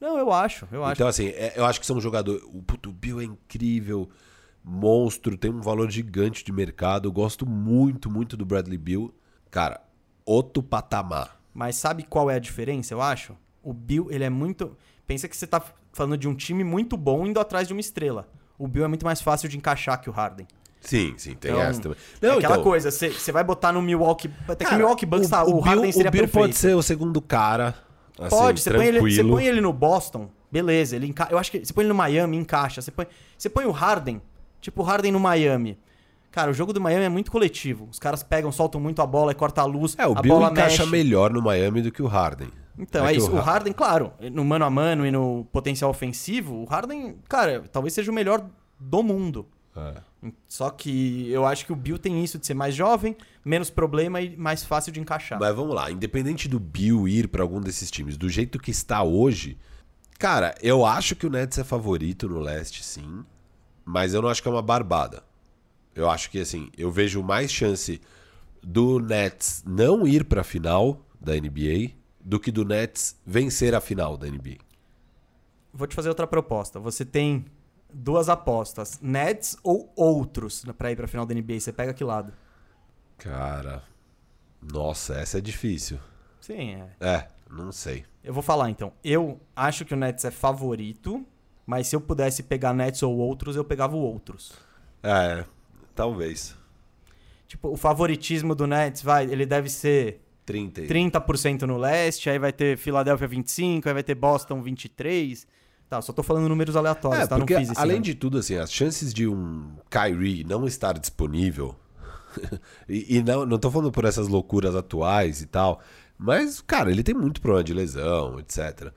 Não, eu acho, eu acho. Então, assim, é- eu acho que são jogadores. O, puto, o Bill é incrível, monstro, tem um valor gigante de mercado. Eu gosto muito, muito do Bradley Bill. Cara, outro patamar. Mas sabe qual é a diferença, eu acho? O Bill, ele é muito. Pensa que você tá falando de um time muito bom indo atrás de uma estrela. O Bill é muito mais fácil de encaixar que o Harden. Sim, sim, tem Então, essa também. é aquela então, coisa, você vai botar no Milwaukee. Até que cara, o Milwaukee Bucks, tá, o, Harden Bill, seria o Bill perfeito. pode ser o segundo cara. Assim, Pode, você põe, ele, você põe ele no Boston, beleza, ele enca... eu acho que você põe ele no Miami, encaixa. Você põe, você põe o Harden, tipo o Harden no Miami. Cara, o jogo do Miami é muito coletivo. Os caras pegam, soltam muito a bola e corta a luz. É, o a Bill bola encaixa mexe. melhor no Miami do que o Harden. Então, é, que isso. O Har- Harden, claro, no mano a mano e no potencial ofensivo, o Harden, cara, talvez seja o melhor do mundo. É. Só que eu acho que o Bill tem isso de ser mais jovem, menos problema e mais fácil de encaixar. Mas vamos lá, independente do Bill ir pra algum desses times, do jeito que está hoje, cara, eu acho que o Nets é favorito no leste, sim, mas eu não acho que é uma barbada. Eu acho que assim, eu vejo mais chance do Nets não ir pra final da NBA do que do Nets vencer a final da NBA. Vou te fazer outra proposta. Você tem duas apostas: Nets ou outros pra ir pra final da NBA. Você pega que lado? Cara, nossa, essa é difícil. Sim, é. É, não sei. Eu vou falar então. Eu acho que o Nets é favorito, mas se eu pudesse pegar Nets ou outros, eu pegava outros. É, talvez. Tipo, o favoritismo do Nets, vai, ele deve ser 30. e- 30% no leste, aí vai ter Filadélfia 25, aí vai ter Boston 23. Tá, só tô falando números aleatórios, É, tá? Não porque além ano. de tudo, assim, as chances de um Kyrie não estar disponível, [LAUGHS] e, e não, não tô falando por essas loucuras atuais e tal, mas, cara, ele tem muito problema de lesão, etc.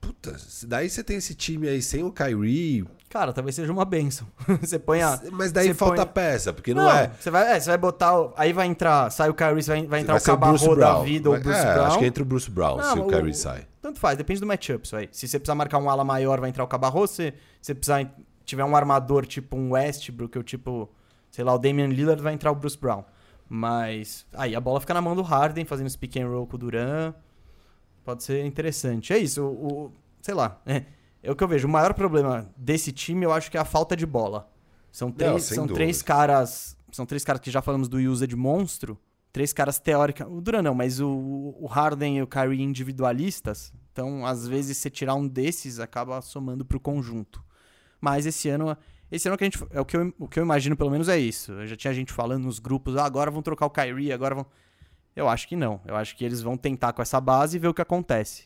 Puta, se daí você tem esse time aí sem o Kyrie, Cara, talvez seja uma benção. [LAUGHS] você põe a... mas daí falta põe- peça, porque não, Não, é. Você vai, é, você vai botar. o- Aí vai entrar. Sai o Kyrie, vai, vai entrar Vai o Cabarro da vida ou o Vai- Bruce é, Brown. acho que entra o Bruce Brown Não, se o o- Kyrie sai. Tanto faz, depende do matchup, isso aí. Se você precisar marcar um ala maior, vai entrar o Cabarro. Se você precisar tiver um armador tipo um Westbrook ou tipo, sei lá, o Damian Lillard, vai entrar o Bruce Brown. Mas aí a bola fica na mão do Harden, fazendo esse pick and roll com o Duran. Pode ser interessante. É isso, o, o- sei lá. É, é o que eu vejo. O maior problema desse time, eu acho que é a falta de bola. São três, sem são dúvida. três caras. São três caras que já falamos do user de monstro. Três caras teóricos. O Duran não, mas o, o Harden e o Kyrie individualistas. Então, às vezes, você tirar um desses acaba somando pro conjunto. Mas esse ano. Esse ano que a gente. É o que, eu, o que eu imagino, pelo menos, é isso. Eu já tinha gente falando nos grupos, ah, agora vão trocar o Kyrie, agora vão. Eu acho que não. Eu acho que eles vão tentar com essa base e ver o que acontece.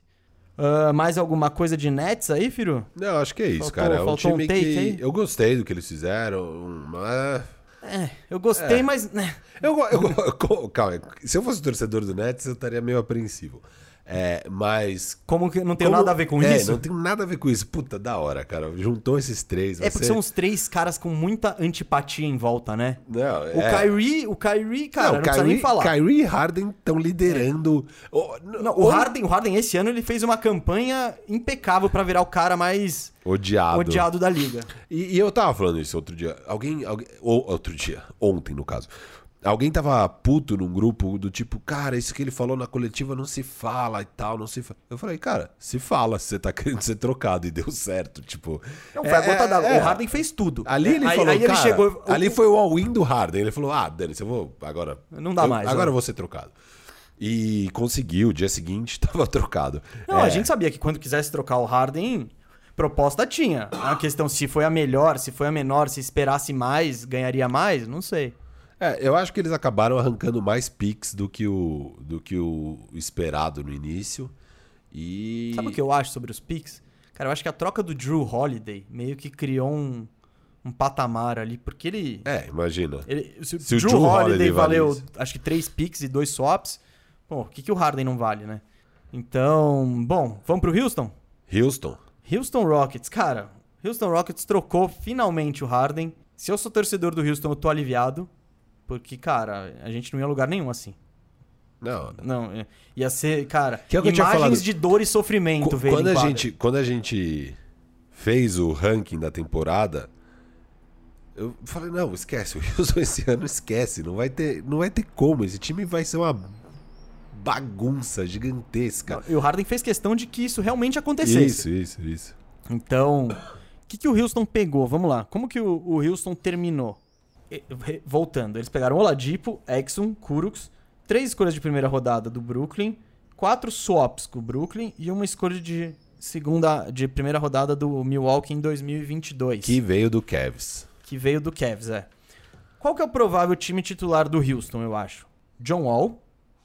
Ah, mais alguma coisa de Nets aí, Firu? Não, acho que é isso, Faltou- cara. É um um time take que. aí? Eu gostei do que eles fizeram, mas. É, eu gostei, mas. né, Eu, [LAUGHS] eu, go- calma, se eu fosse torcedor do Nets, eu estaria meio apreensivo. É, mas. Como que não tem como- nada a ver com é, isso? não tem nada a ver com isso. Puta, da hora, cara. Juntou esses três. É porque são os três caras com muita antipatia em volta, né? Não, O é. Kyrie, o Kyrie, cara, não, precisa Kyrie, nem falar. Kyrie e Harden estão liderando. Oh, n- Não, o oh, Harden, o Harden esse ano ele fez uma campanha impecável pra virar o cara mais Odiado. odiado da liga. E, e eu tava falando isso outro dia. Alguém. alguém ou, outro dia. Ontem, no caso. Alguém tava puto num grupo do tipo, cara, isso que ele falou na coletiva não se fala e tal, não se fala. Eu falei, cara, se fala se você tá [LAUGHS] querendo ser trocado e deu certo. Tipo. Não, foi a é- gota d'água. é. O Harden fez tudo. Ali ele aí, falou, aí ele cara, chegou. ali foi o all-in do Harden. Ele falou, ah, Dani, eu vou agora... Não dá eu- mais, Agora eu vou ser trocado. E conseguiu, dia seguinte [LAUGHS] tava trocado. Não, É, a gente sabia que quando quisesse trocar o Harden, proposta tinha. A questão se foi a melhor, se foi a menor, se esperasse mais, ganharia mais, não sei. É, eu acho que eles acabaram arrancando mais picks do que o, do que o esperado no início. E... Sabe o que eu acho sobre os picks? Cara, eu acho que a troca do Drew Holiday meio que criou um, um patamar ali, porque ele. É, imagina. ele se, Se o Drew, Drew Holiday, Holiday valeu, acho que três picks e dois swaps. Pô, o que, que o Harden não vale, né? Então, bom, vamos pro Houston? Houston. Houston Rockets, cara, Houston Rockets trocou finalmente o Harden. Se eu sou torcedor do Houston, eu tô aliviado. Porque, cara, a gente não ia a lugar nenhum assim. Não, Não, é- ia ser, cara, Que é que imagens de dor e sofrimento, Qu- velho. quando a gente quando a gente fez o ranking da temporada eu falei não esquece [LAUGHS] o Houston esse ano esquece não vai ter não vai ter como esse time vai ser uma bagunça gigantesca E o Harden fez questão de que isso realmente acontecesse. isso isso isso Então, o que, que o Houston pegou? Vamos lá. Como que o, o Houston terminou? Voltando, eles pegaram Oladipo, Exum, Kuruks, três escolhas de primeira rodada do Brooklyn, quatro swaps com o Brooklyn e uma escolha de segunda de primeira rodada do Milwaukee em 2022, que veio do Cavs que veio do Cavs, é. Qual que é o provável time titular do Houston, eu acho? John Wall,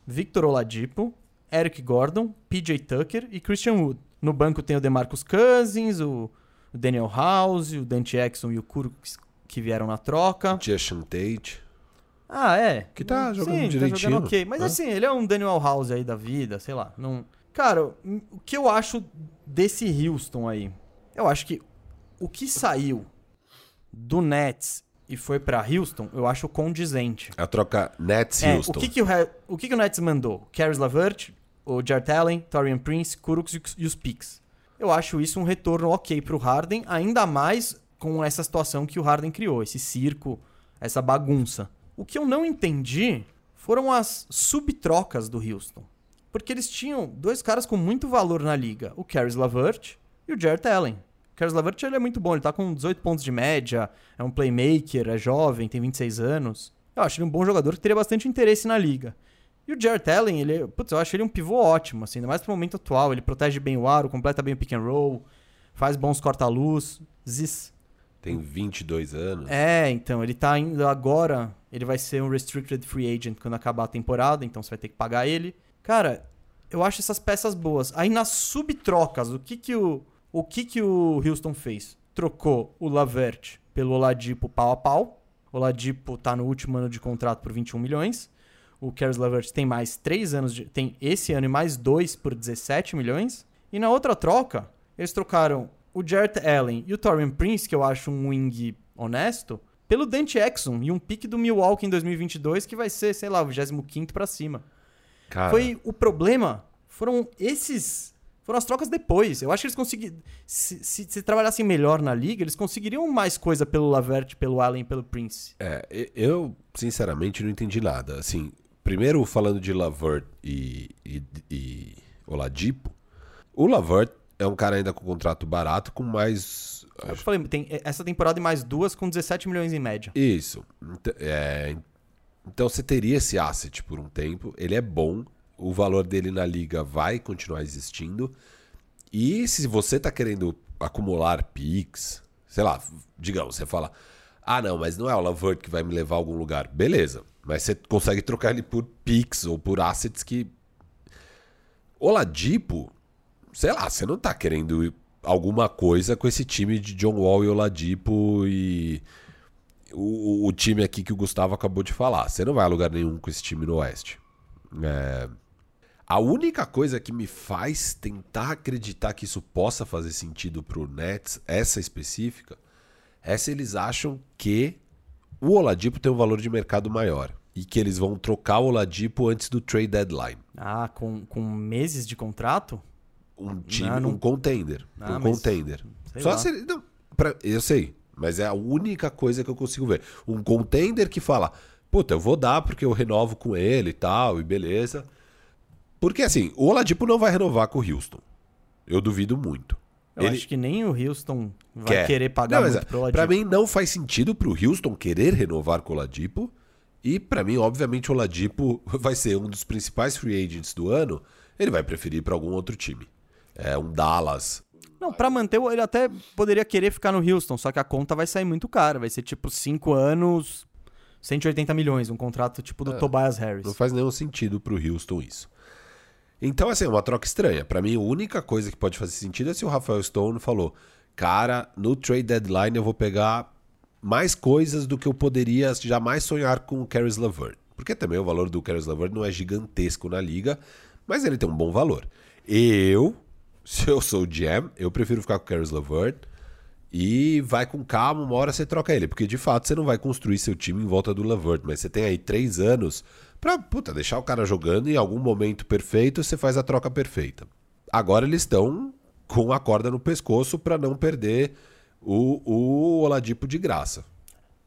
Victor Oladipo, Eric Gordon, PJ Tucker e Christian Wood. No banco tem o DeMarcus Cousins, o Daniel House, o Dante Exum e o Kuruks que vieram na troca. Jason Tate Ah, é. Que tá jogando Sim, Tá direitinho, jogando ok. Mas né? assim, ele é um Daniel House aí da vida, sei lá. Não... Cara, o que eu acho desse Houston aí? Eu acho que o que saiu do Nets e foi pra Houston, eu acho condizente. a troca Nets É, Houston o que, que o, o que, que o Nets mandou? Caris LaVert, o Jarrett Allen, Torian Prince, Kuruks e os- e os Picks. Eu acho isso um retorno ok pro Harden, ainda mais com essa situação que o Harden criou, esse circo, essa bagunça. O que eu não entendi foram as subtrocas do Houston. Porque eles tinham dois caras com muito valor na liga, o Caris Lavert e o Jarrett Allen. O Caris Lavert ele é muito bom, ele tá com 18 pontos de média, é um playmaker, é jovem, tem 26 anos. Eu acho ele um bom jogador que teria bastante interesse na liga. E o Jarrett Allen, ele, putz, eu acho ele um pivô ótimo, assim, ainda mais pro momento atual. Ele protege bem o aro, completa bem o pick and roll, faz bons corta-luz, zis. Tem 22 anos. É, então, ele tá indo agora, ele vai ser um restricted free agent quando acabar a temporada, então você vai ter que pagar ele. Cara, eu acho essas peças boas. Aí nas subtrocas, o que que o o que que o Houston fez? Trocou o Lavert pelo Oladipo pau a pau. O Oladipo tá no último ano de contrato por 21 milhões. O Caris Lavert tem mais 3 anos de, tem esse ano e mais 2 por 17 milhões. E na outra troca, eles trocaram o Jarrett Allen e o Torian Prince, que eu acho um wing honesto, pelo Dante Exum e um pique do Milwaukee em 2022 que vai ser, sei lá, o 25 para cima. Cara, Foi o problema. Foram esses. Foram as trocas depois. Eu acho que eles conseguiram. Se, se, se trabalhassem melhor na liga, eles conseguiriam mais coisa pelo Lavert, pelo Allen e pelo Prince. é, eu sinceramente não entendi nada. Assim, primeiro falando de Lavert e, e, e Oladipo, o Lavert é um cara ainda com contrato barato, com mais... Eu falei, tem essa temporada e mais duas com 17 milhões em média. Isso. É, então você teria esse asset por um tempo. Ele é bom. O valor dele na liga vai continuar existindo. E se você tá querendo acumular picks, sei lá, digamos, você fala: Ah, não, mas não é o Lavert que vai me levar a algum lugar. Beleza. Mas você consegue trocar ele por picks ou por assets que. Oladipo, sei lá, você não tá querendo alguma coisa com esse time de John Wall e Oladipo e o, o time aqui que o Gustavo acabou de falar. Você não vai a lugar nenhum com esse time no Oeste. É, A única coisa que me faz tentar acreditar que isso possa fazer sentido pro Nets, essa específica, é se eles acham que o Oladipo tem um valor de mercado maior e que eles vão trocar o Oladipo antes do trade deadline. Ah, com, com meses de contrato? Um time, Ah, não- um contender. Ah, um contender. Só lá. se ele. Não, pra- eu sei, mas é a única coisa que eu consigo ver. Um contender que fala, puta, eu vou dar porque eu renovo com ele e tal, e beleza. Porque assim, o Oladipo não vai renovar com o Houston. Eu duvido muito. Eu Ele acho que nem o Houston vai quer. querer pagar Não, muito é, pro Oladipo. Pra mim não faz sentido pro Houston querer renovar com o Oladipo. E pra mim, obviamente, o Oladipo [LAUGHS] vai ser um dos principais free agents do ano. Ele vai preferir pra algum outro time. É um Dallas, Não, pra manter, ele até poderia querer ficar no Houston, só que a conta vai sair muito cara. Vai ser tipo 5 anos, 180 milhões, um contrato tipo do Tobias Harris. Não faz nenhum sentido pro Houston isso. Então, assim, é uma troca estranha. Pra mim, a única coisa que pode fazer sentido é se o Rafael Stone falou: Cara, no trade deadline eu vou pegar mais coisas do que eu poderia jamais sonhar com o Caris LeVert. Porque também o valor do Caris LeVert não é gigantesco na liga, mas ele tem um bom valor. Eu, se eu sou o GM, eu prefiro ficar com o Caris LeVert e vai com calma, uma hora você troca ele. Porque de fato você não vai construir seu time em volta do Levert, mas você tem aí três anos pra puta, deixar o cara jogando e em algum momento perfeito você faz a troca perfeita. Agora eles estão com a corda no pescoço pra não perder o, o Oladipo de graça.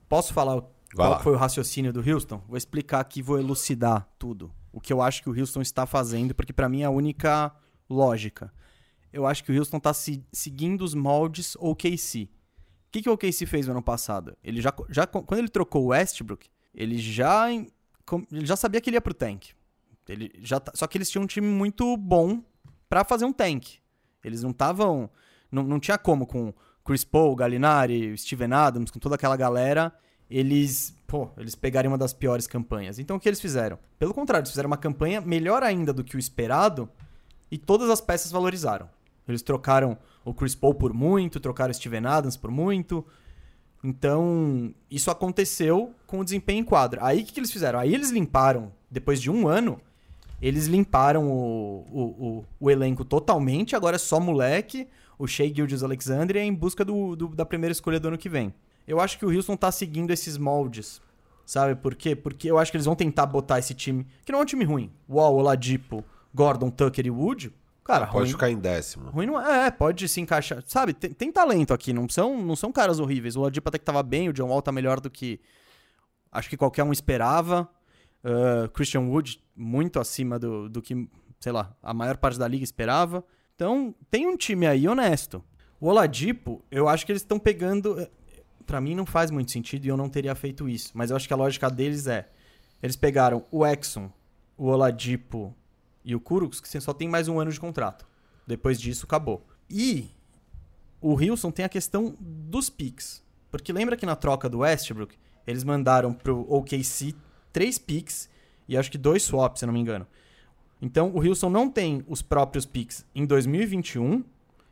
Posso falar qual lá. foi o raciocínio do Houston? Vou explicar aqui, vou elucidar tudo. O que eu acho que o Houston está fazendo, porque pra mim é a única lógica. Eu acho que o Houston tá se- seguindo os moldes OKC. O que, que o OKC fez no ano passado? Ele já, já quando ele trocou o Westbrook, ele já ele já sabia que ele ia pro tank. Ele já tá- só que eles tinham um time muito bom pra fazer um tank. Eles não estavam não, não tinha como com Chris Paul, Gallinari, Steven Adams, com toda aquela galera, eles, pô, eles pegarem uma das piores campanhas. Então o que eles fizeram? Pelo contrário, eles fizeram uma campanha melhor ainda do que o esperado e todas as peças valorizaram. Eles trocaram o Chris Paul por muito, trocaram o Steven Adams por muito. Então, isso aconteceu com o desempenho em quadra. Aí o que, que eles fizeram? Aí eles limparam, depois de um ano, eles limparam o, o, o, o elenco totalmente. Agora é só moleque. O Shea Gildas Alexander é em busca do, do- da primeira escolha do ano que vem. Eu acho que o Houston tá seguindo esses moldes. Sabe por quê? Porque eu acho que eles vão tentar botar esse time, que não é um time ruim. Wall, Oladipo, Gordon, Tucker e Wood. Cara, Pode ruim, ficar em décimo. Ruim não é, é, pode se encaixar. Sabe, tem, tem talento aqui, não são, não são caras horríveis. O Oladipo até que tava bem, o John Wall tá melhor do que acho que qualquer um esperava. Uh, Christian Wood muito acima do, do que, sei lá, a maior parte da liga esperava. Então, tem um time aí honesto. O Oladipo, eu acho que eles estão pegando. Eh, Para mim não faz muito sentido e eu não teria feito isso. Mas eu acho que a lógica deles é: eles pegaram o Exxon, o Oladipo e o Kuruks, que só tem mais um ano de contrato. Depois disso, acabou. E o Wilson tem a questão dos picks. Porque lembra que na troca do Westbrook, eles mandaram pro OKC três picks e acho que dois swaps, se não me engano. Então o Wilson não tem os próprios picks em 2021,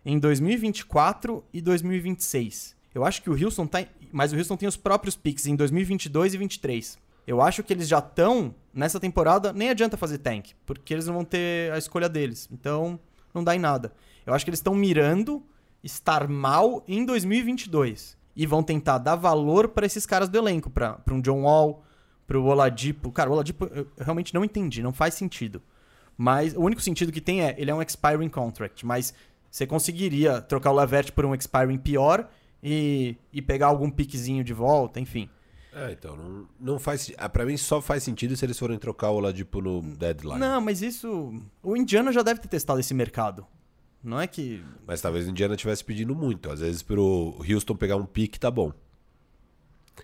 em 2024 e 2026. Eu acho que o Wilson tá. Mas o Wilson tem os próprios picks em 2022 e 2023. Eu acho que eles já estão nessa temporada. Nem adianta fazer tank, porque eles não vão ter a escolha deles. Então não dá em nada. Eu acho que eles estão mirando estar mal em 2022 e vão tentar dar valor para esses caras do elenco, para um John Wall, para o Oladipo. Cara, o Oladipo eu realmente não entendi, não faz sentido. Mas o único sentido que tem é, ele é um expiring contract, mas você conseguiria trocar o Lavert por um expiring pior e, e pegar algum piquezinho de volta, enfim. É, então, não, não faz. Ah, pra mim só faz sentido se eles forem trocar o Oladipo no deadline. Não, mas isso. O Indiana já deve ter testado esse mercado. Não é que. Mas talvez o Indiana estivesse pedindo muito. Às vezes, pro Houston pegar um pique, tá bom.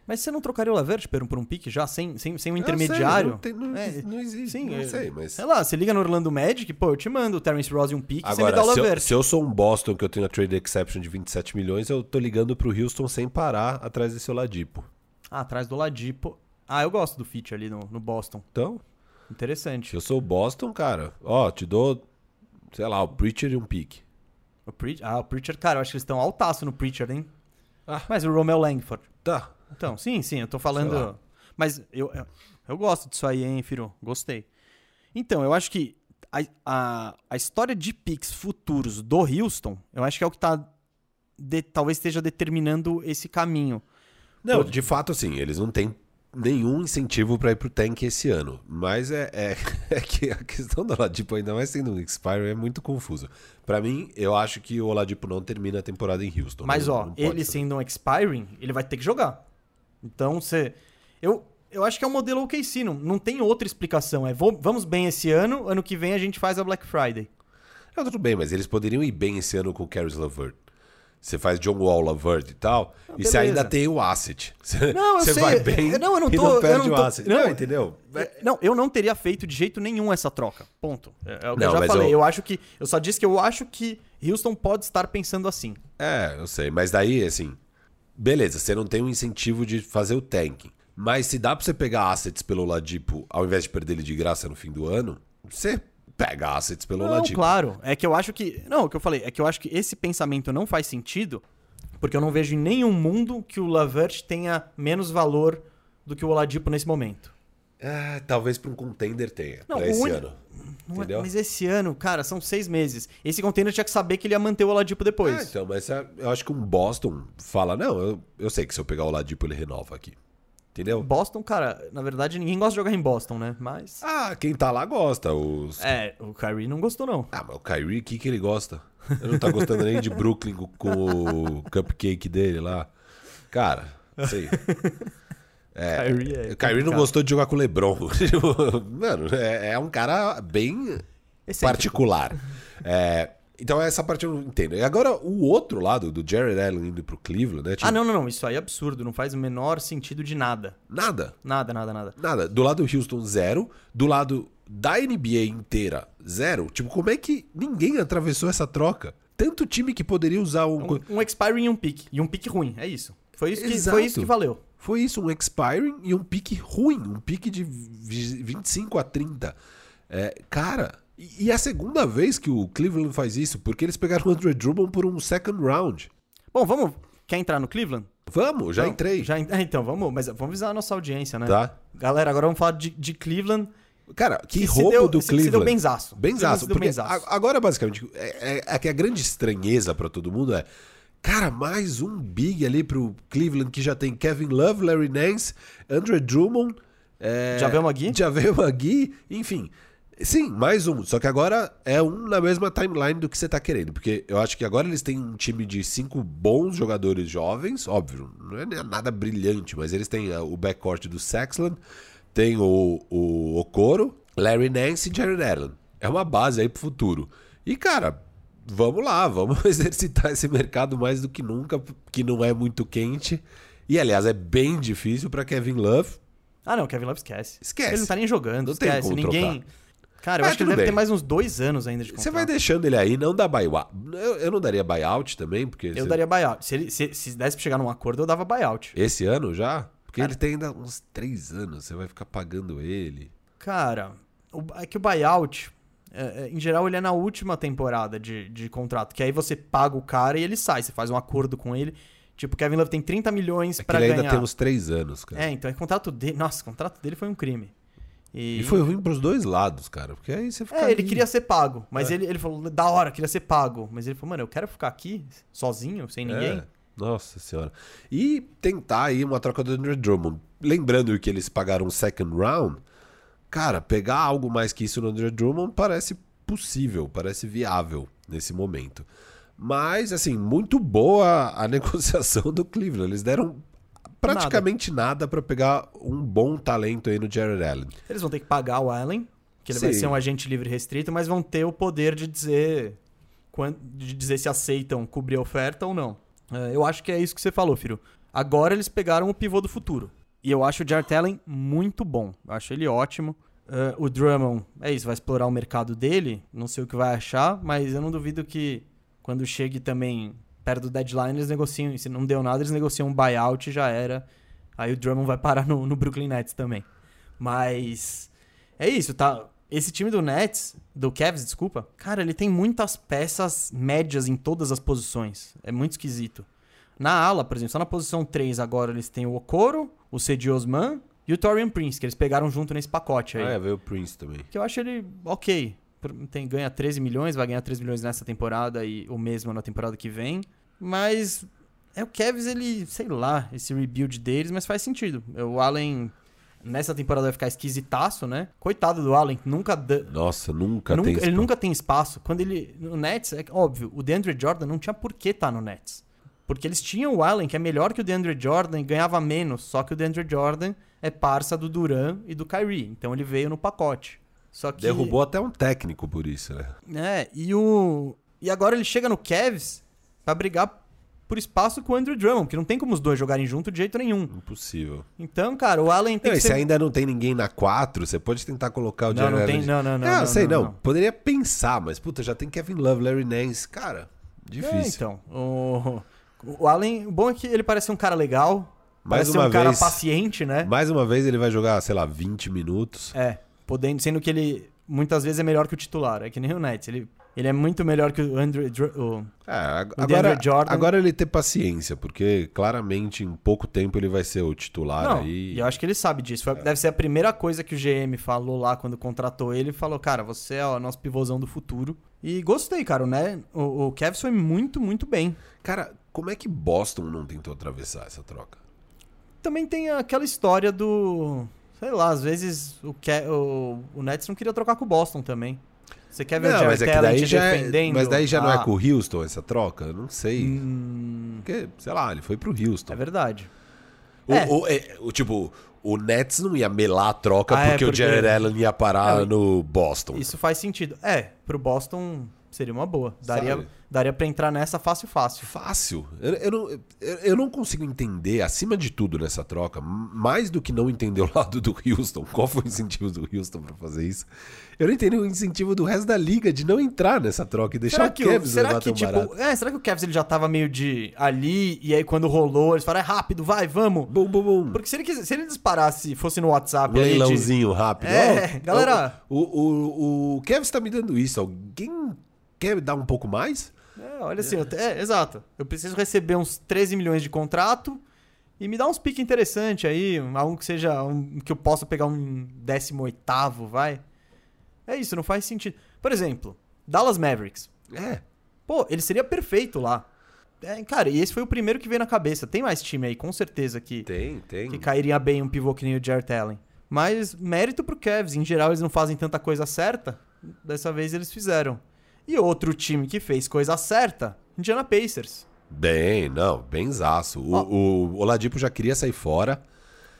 Mas você não trocaria o Lavert por um, por um pique já, sem, sem, sem um intermediário? Sei, não, tem, não, É, não existe. sim, não é- sei, mas. Sei lá, você liga no Orlando Magic, pô, eu te mando o Terence Ross e um pique, você me dá o se eu, Lavert. se eu sou um Boston que eu tenho a trade exception de 27 milhões, eu tô ligando pro Houston sem parar atrás desse Oladipo. Ah, atrás do Ladipo. Ah, eu gosto do fit ali no, no Boston. Então, Interessante. eu sou o Boston, cara, ó, te dou, sei lá, o Preacher e um pique. O Preach... Ah, o Preacher, cara, eu acho que eles estão altaço no Preacher, hein? Ah. Mas o Romeo Langford. Tá. Então, [LAUGHS] sim, sim, eu tô Sei falando. Mas eu, eu, eu gosto disso aí, hein, Firu? Gostei. Então, eu acho que a, a, a história de picks futuros do Houston, eu acho que é o que tá. de- talvez esteja determinando esse caminho. Não, de fato, assim, eles não têm nenhum incentivo pra ir pro tank esse ano. Mas é, é, [LAUGHS] é que a questão do Oladipo, ainda mais sendo um expire, é muito confuso. Pra mim, eu acho que o Oladipo não termina a temporada em Houston. Mas, Não- ó, não ele ser. sendo um expiring, ele vai ter que jogar. Então, você. Eu, eu acho que é um modelo OKC, não, não tem outra explicação. É vou- vamos bem esse ano, ano que vem a gente faz a Black Friday. Não, tudo bem, mas eles poderiam ir bem esse ano com o Caris LeVert. Você faz John Wall, LeVert e tal, e você ainda tem o asset. Você, Não, [LAUGHS] eu você sei. vai bem não, eu não e tô- não eu perde não o tô- asset. não, Não, entendeu? É, Não, eu não teria feito de jeito nenhum essa troca. Ponto. É, é o que Não, eu já falei. eu- Eu... acho que. Eu só disse que eu acho que Houston pode estar pensando assim. É, eu sei. Mas daí, assim, beleza, você não tem um incentivo de fazer o tanking. Mas se dá pra você pegar assets pelo Ladipo, ao invés de perder ele de graça no fim do ano, você pega assets pelo Não, claro. É que eu acho que. Não, o que eu falei é que eu acho que esse pensamento não faz sentido, porque eu não vejo em nenhum mundo que o Lavert tenha menos valor do que o Oladipo nesse momento. Ah, talvez pra um contender tenha, Não, pra esse uni- ano. Não é- Entendeu? mas esse ano, cara, são seis meses. Esse container tinha que saber que ele ia manter o Oladipo depois. Ah, então, mas é, eu acho que um Boston fala, não, eu, eu sei que se eu pegar o Ladipo ele renova aqui. Entendeu? Boston, cara, na verdade ninguém gosta de jogar em Boston, né? Mas. Ah, quem tá lá gosta. Os... É, o Kyrie não gostou, não. Ah, mas o Kyrie, o que, que ele gosta? Ele não tá gostando nem de Brooklyn com, o cupcake dele lá. Cara, sei. [LAUGHS] É, Kyrie é o Kyrie não gostou de jogar com o LeBron. [LAUGHS] Mano, é, é um cara bem Excêntrico. particular. É, então essa parte eu não entendo. E agora o outro lado, do Jared Allen indo pro Cleveland, né? Tipo, Ah, não, não, não. Isso aí é absurdo. Não faz o menor sentido de nada. Nada. Nada, nada, nada. Nada. Do lado do Houston, zero. Do lado da NBA inteira, zero. Tipo, como é que ninguém atravessou essa troca? Tanto time que poderia usar um. Um, um expiring e um pick. E um pick ruim. É isso. Foi isso que, Exato. foi isso que valeu. Foi isso, um expiring e um pique ruim. Um pique de vi- 25 a 30. É, cara, e, e é a segunda vez que o Cleveland faz isso, porque eles pegaram o Andrew Drummond por um second round. Bom, vamos. Quer entrar no Cleveland? Vamos, já Não, entrei. Já, en- é, [LAUGHS] então, vamos. Mas vamos avisar a nossa audiência, né? Tá? Galera, agora vamos falar de, de Cleveland. Cara, que, Que roubo deu- do se- se Cleveland. deu benzaço. Benzaço. Deu benzaço. agora, basicamente, é, é- é que a grande estranheza pra todo mundo é. Cara, mais um big ali pro Cleveland que já tem Kevin Love, Larry Nance, Andrew Drummond, é, Javel McGee? Javel enfim. Sim, mais um. Só que agora é um na mesma timeline do que você tá querendo. Porque eu acho que agora eles têm um time de cinco bons jogadores jovens. Óbvio, não é nada brilhante, mas eles têm ah, o backcourt do Saxland. tem o, o Okoro, Larry Nance e Jared Allen. É uma base aí pro futuro. E, cara, vamos lá, [LAUGHS] vamos exercitar esse mercado mais do que nunca, que não é muito quente. E, aliás, é bem difícil para Kevin Love. Ah, não, Kevin Love esquece. Esquece. Ele não tá nem jogando, Não tem esquece. como Ninguém. Cara, eu Mas acho que ele deve bem. ter mais uns dois anos ainda de contrato. Você vai deixando ele aí, não dá buyout. Eu, eu não daria buyout também, porque. Eu você- daria buyout. Se, ele, se, se desse pra chegar num acordo, eu dava buyout. Esse ano já? Porque Cara- ele tem ainda uns três anos, você vai ficar pagando ele. Cara, o- é que o buyout, é, é, em geral, ele é na última temporada de, de contrato. Que aí você paga o cara e ele sai. Você faz um acordo com ele. Tipo, o Kevin Love tem 30 milhões É que pra ele ganhar. ainda tem uns três anos, cara. É, então, o contrato dele. Nossa, o contrato dele foi um crime. E, E foi ruim pros dois lados, cara. Porque aí você fica. É, ele ali. queria ser pago. Mas É. ele, ele falou, da hora, queria ser pago. Mas ele falou, mano, eu quero ficar aqui sozinho, sem ninguém. É, Nossa senhora. E tentar aí uma troca do Andrew Drummond. Lembrando que eles pagaram um second round, cara, pegar algo mais que isso no Andrew Drummond parece possível, parece viável nesse momento. Mas, assim, muito boa a [LAUGHS] negociação do Cleveland. Eles deram praticamente nada pra pegar um bom talento aí no Jared Allen. Eles vão ter que pagar o Allen, que ele vai Sim. ser um agente livre restrito, mas vão ter o poder de dizer de dizer se aceitam cobrir a oferta ou não. É, eu acho que é isso que você falou, filho. Agora eles pegaram o pivô do futuro. E eu acho o Jared Allen muito bom. Eu acho ele ótimo. É, o Drummond, é isso, vai explorar o mercado dele. Não sei o que vai achar, mas eu não duvido que quando chegue também perto do deadline, eles negociam. e Se não deu nada, eles negociam um buyout e já era. Aí o Drummond vai parar no, no Brooklyn Nets também. Mas é isso, tá? Esse time do Nets, do Cavs, desculpa, cara, ele tem muitas peças médias em todas as posições. É muito esquisito. Na ala, por exemplo, só na posição 3 agora eles têm o Okoro, o Cedi Osman e o Torian Prince, que eles pegaram junto nesse pacote aí. Ah, é, veio o Prince também. Que eu acho ele ok. Tem, ganha 13 milhões, vai ganhar 13 milhões nessa temporada e o mesmo na temporada que vem. Mas é o Cavs, ele, sei lá, esse rebuild deles, mas faz sentido. O Allen, nessa temporada, vai ficar esquisitaço, né? Coitado do Allen, nunca. Nossa, nunca, nunca- tem ele espaço. nunca tem espaço. Quando ele. No Nets, é óbvio, o DeAndre Jordan não tinha por que estar no Nets. Porque eles tinham o Allen, que é melhor que o DeAndre Jordan, e ganhava menos. Só que o DeAndre Jordan é parça do Duran e do Kyrie. Então ele veio no pacote. Só que. Derrubou até um técnico por isso, né? É, e o. E agora ele chega no Cavs pra brigar por espaço com o Andrew Drummond, porque não tem como os dois jogarem junto de jeito nenhum. Impossível. Então, cara, o Allen tem Não, que e se ser. ainda não tem ninguém na 4, você pode tentar colocar o Não, não tem- Allen. não, não, não, Ah, não, sei, não, não, não. Poderia pensar, mas puta, já tem Kevin Love, Larry Nance. Cara, difícil. É, então. O... o Allen, o bom é que ele parece um cara legal. Mais parece uma um cara vez- paciente, né? Mais uma vez ele vai jogar, sei lá, 20 minutos. É, podendo, sendo que ele muitas vezes é melhor que o titular. É que nem o Nets. Ele, ele é muito melhor que o Andrew. O- É, ag- O agora, DeAndre Jordan- agora ele ter paciência, porque claramente em pouco tempo ele vai ser o titular Não, aí. e eu acho que ele sabe disso. Foi- Deve ser a primeira coisa que o GM falou lá quando contratou ele. Falou, cara, você é o nosso pivôzão do futuro. E gostei, cara, né? O, o Cavs foi muito, muito bem. Cara, como é que Boston não tentou atravessar essa troca? Também tem aquela história do... Sei lá, às vezes o, Ca- o, o Nets não queria trocar com o Boston também. Você quer ver o Não, Jared mas é que Allen daí te é, defendendo? mas daí já não é Ah, com o Houston essa troca? Não sei. hum, Porque, sei lá, ele foi pro Houston. é verdade. O, É. o- é, o- tipo, o Nets não ia melar a troca Ah, é, porque, o porque- Jared Allen ia parar Não, no Boston. Isso faz sentido. É, pro Boston seria uma boa. Daria, Sabe? Daria pra entrar nessa fácil, fácil. Fácil. Eu, eu não, eu, não consigo entender, acima de tudo nessa troca, mais do que não entender o [LAUGHS] lado do Houston, qual foi o incentivo do Houston pra fazer isso, eu não entendi o incentivo do resto da liga de não entrar nessa troca e deixar Será o o, Cavs será levar que tão tipo, barato. é, será que o Cavs ele já tava meio de ali e aí quando rolou, eles falaram, é rápido, vai, vamos. Bum, bum, bum. Porque se ele, quis- se ele disparasse, fosse no WhatsApp ali de- Leilãozinho rápido. É, Ó, galera. O, o, o Kevin tá me dando isso. Alguém quer dar um pouco mais? É, olha assim, eu é, exato. Eu preciso receber uns 13 milhões de contrato e me dá uns piques interessantes aí, algo que seja um, que eu possa pegar um 18º, vai. É isso, não faz sentido. Por exemplo, Dallas Mavericks. É. Pô, ele seria perfeito lá. É, cara, e esse foi o primeiro que veio na cabeça. Tem mais time aí, com certeza, que, Tem, tem. que cairia bem um pivô que nem o Jared Allen. Mas mérito pro Cavs. Em geral, eles não fazem tanta coisa certa. Dessa vez eles fizeram. E outro time que fez coisa certa, Indiana Pacers. Bem, não, bem zaço. O, o Oladipo já queria sair fora.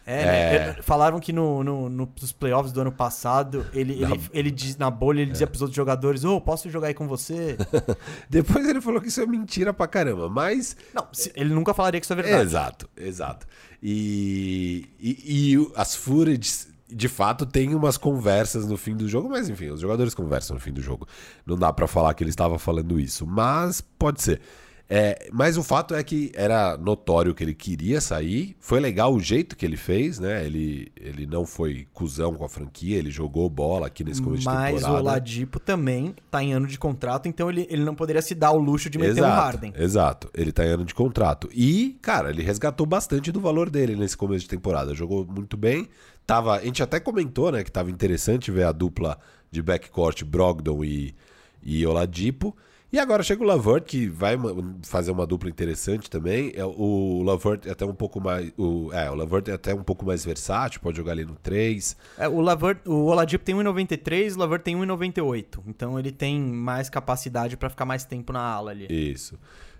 É, É. né? falaram que no, no- no- nos playoffs do ano passado, ele, Na- ele, ele diz, na bolha, ele dizia pros outros jogadores, ô, posso jogar aí com você? [LAUGHS] Depois ele falou que isso é mentira pra caramba, mas Não, se- ele nunca falaria que isso é verdade. Exato, exato. E, e, e as footages, de fato, tem umas conversas no fim do jogo, mas enfim, os jogadores conversam no fim do jogo. Não dá pra falar que ele estava falando isso, mas pode ser. É, mas o fato é que era notório que ele queria sair. Foi legal o jeito que ele fez, né? Ele, ele não foi cuzão com a franquia, ele jogou bola aqui nesse começo de Mas o temporada. Oladipo também tá em ano de contrato, então ele, ele não poderia se dar o luxo de meter exato, um Harden. Exato, ele tá em ano de contrato. E, cara, ele resgatou bastante do valor dele nesse começo de temporada. Jogou muito bem. Tava, a gente até comentou, né, que tava interessante ver a dupla de backcourt Brogdon e, e Oladipo. E agora chega o Lavert, que vai fazer uma dupla interessante também. É, O Lavert é até um pouco mais. O, é, o Lavert é até um pouco mais versátil, pode jogar ali no 3. É, o, Lavert, o Oladipo tem 1,93, o Lavert tem 1,98. Então ele tem mais capacidade pra ficar mais tempo na ala ali. Isso.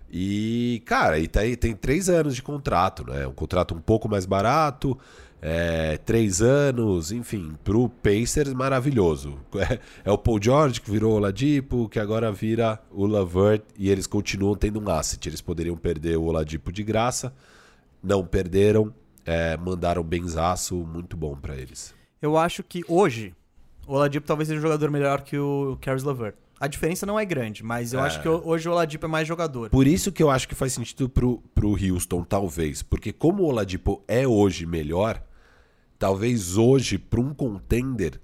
E, cara, e tá aí, tem três anos de contrato, né? Um contrato um pouco mais barato, é, três anos, enfim, pro Pacers maravilhoso. [LAUGHS] É, é o Paul George que virou o Oladipo, que agora vira o Lavert e eles continuam tendo um asset. Eles poderiam perder o Oladipo de graça, não perderam, é, mandaram benzaço muito bom pra eles. Eu acho que hoje o Oladipo talvez seja um jogador melhor que o Caris LeVert. A diferença não é grande, mas eu É. acho que hoje o Oladipo é mais jogador. Por isso que eu acho que faz sentido pro, pro Houston, talvez. Porque como o Oladipo é hoje melhor, talvez hoje, pra um contender,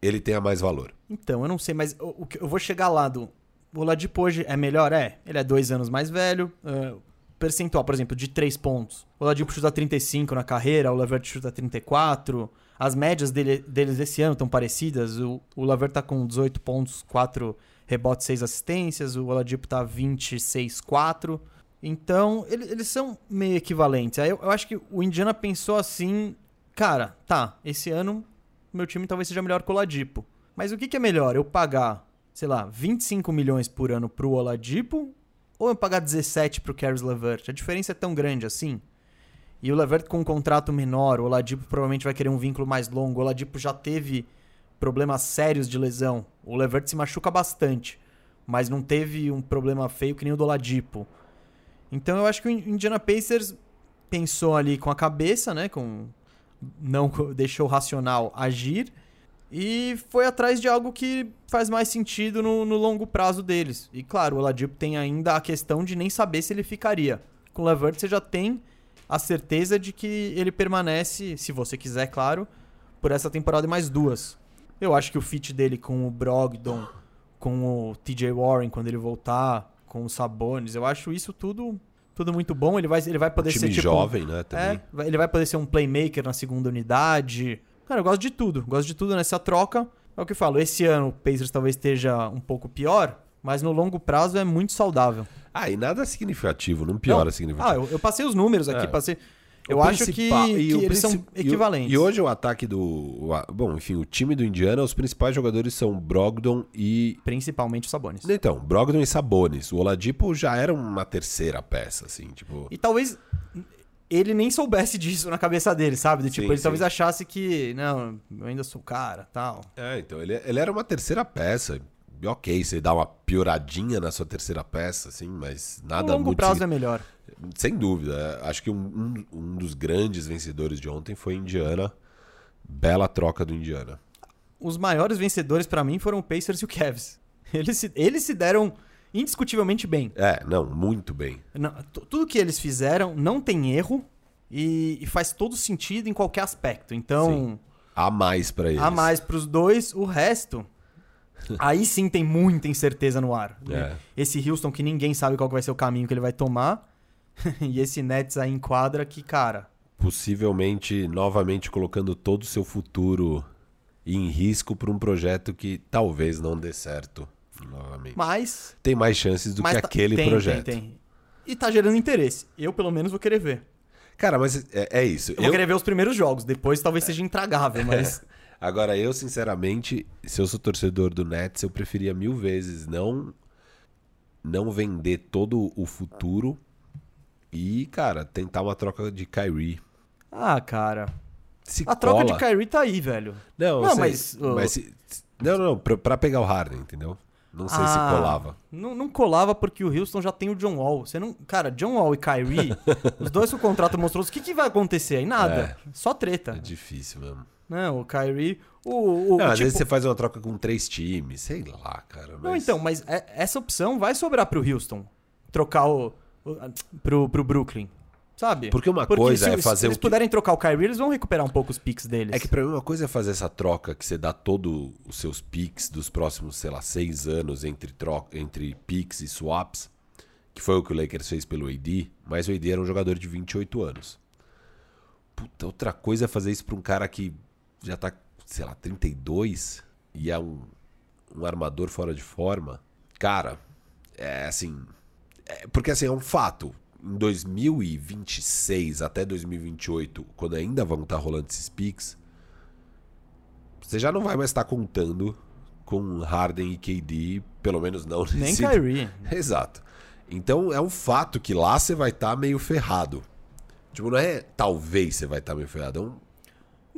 ele tenha mais valor. Então, eu não sei, mas que- eu vou chegar lá do. O Oladipo hoje é melhor? É. Ele é dois anos mais velho. é, percentual, por exemplo, de três pontos. O Oladipo chuta 35 na carreira, o Levert chuta 34. As médias dele, deles esse ano estão parecidas. O, o Levert tá com 18 pontos, 4 rebotes, 6 assistências. O Oladipo tá 26, 4. Então, ele- eles são meio equivalentes. Aí eu, eu acho que o Indiana pensou assim: cara, tá, esse ano meu time talvez seja melhor que o Oladipo. Mas o que, que é melhor? Eu pagar, sei lá, 25 milhões por ano pro Oladipo ou eu pagar 17 pro Caris LeVert? A diferença é tão grande assim? E o LeVert com um contrato menor, o Oladipo provavelmente vai querer um vínculo mais longo. O Oladipo já teve problemas sérios de lesão. O LeVert se machuca bastante, mas não teve um problema feio que nem o do Oladipo. Então eu acho que o Indiana Pacers pensou ali com a cabeça, né, com não deixou o racional agir e foi atrás de algo que faz mais sentido no, no longo prazo deles. E claro, o Oladipo tem ainda a questão de nem saber se ele ficaria. Com o Levert você já tem a certeza de que ele permanece, se você quiser, claro, por essa temporada e mais duas. Eu acho que o fit dele com o Brogdon, com o TJ Warren quando ele voltar, com o Sabonis, eu acho isso tudo tudo muito bom. Ele vai, ele vai poder time ser tipo, jovem, né? Também. é, ele vai poder ser um playmaker na segunda unidade. Cara, eu gosto de tudo. Gosto de tudo nessa troca. É o que eu falo. Esse ano o Pacers talvez esteja um pouco pior, mas no longo prazo é muito saudável. Ah, e nada significativo, não piora Não. significativo. Ah, eu, eu passei os números aqui, É. passei. O Eu acho que, que o eles são o- equivalentes. E, hoje o ataque do. o bom, enfim, o time do Indiana, os principais jogadores são Brogdon e. Principalmente o Sabonis. Então, Brogdon e Sabonis. O Oladipo já era uma terceira peça, assim, tipo. E talvez ele nem soubesse disso na cabeça dele, sabe? Do tipo, Sim, ele talvez sim. achasse que, não, eu ainda sou o cara, tal. É, então, ele, ele era uma terceira peça. E ok, você dá uma pioradinha na sua terceira peça, assim, mas nada no longo muito. prazo é melhor. Sem dúvida. é, Acho que um, um, dos grandes vencedores de ontem foi Indiana. Bela troca do Indiana. os maiores vencedores pra mim foram o Pacers e o Cavs. Eles se, eles se deram indiscutivelmente bem. É, não, muito bem. Não, tu- tudo que eles fizeram não tem erro e, e faz todo sentido em qualquer aspecto. Então, Há mais pra eles. a mais pros dois, o resto. [LAUGHS] Aí sim tem muita incerteza no ar. É. Esse Houston que ninguém sabe qual vai ser o caminho que ele vai tomar. [LAUGHS] e esse Nets aí em quadra que, cara, Possivelmente, novamente colocando todo o seu futuro em risco para um projeto que talvez não dê certo. Novamente. mas. Tem mais chances do que tá- aquele tem, projeto. Tem, tem. E tá gerando interesse. Eu, pelo menos, vou querer ver. Cara, mas é, é isso. Eu, vou Eu- querer ver os primeiros jogos, depois talvez seja intragável, mas. [LAUGHS] Agora, eu, sinceramente, se eu sou torcedor do Nets, eu preferia mil vezes não, não vender todo o futuro e, cara, tentar uma troca de Kyrie. Ah, cara. se A troca cola. de Kyrie tá aí, velho. Não, Não, sei, mas, mas se- não, não, pra, pra pegar o Harden, entendeu? Não sei se Ah, colava. Não, não colava porque o Houston já tem o John Wall. Você não, cara, John Wall e Kyrie, [LAUGHS] os dois com o contrato monstruoso, o que, que vai acontecer aí? Nada. Só É treta. difícil mesmo. Não, o Kyrie. O, o, Não, às tipo- vezes você faz uma troca com três times, sei lá, cara. Não, mas- então, mas é- essa opção vai sobrar pro Houston. Trocar o. o pro, pro Brooklyn. Sabe? Porque uma coisa se, é se fazer eles o que- puderem trocar o Kyrie, eles vão recuperar um pouco os picks deles. É que pra mim uma coisa é fazer essa troca que você dá todos os seus picks dos próximos, sei lá, seis anos entre, troca, entre picks e swaps, que foi o que o Lakers fez pelo AD, mas o AD era um jogador de 28 anos. Puta, outra coisa é fazer isso pra um cara que já tá, sei lá, 32 e é um, um armador fora de forma. Cara, é assim. É- porque assim, é um fato. Em 2026 até 2028, quando ainda vão estar rolando esses picks, você já não vai mais estar contando com Harden e KD, pelo menos não Nem nesse... Kyrie. [LAUGHS] Exato. Então é um fato que lá você vai estar meio ferrado. Tipo, não é talvez você vai estar meio ferrado, é um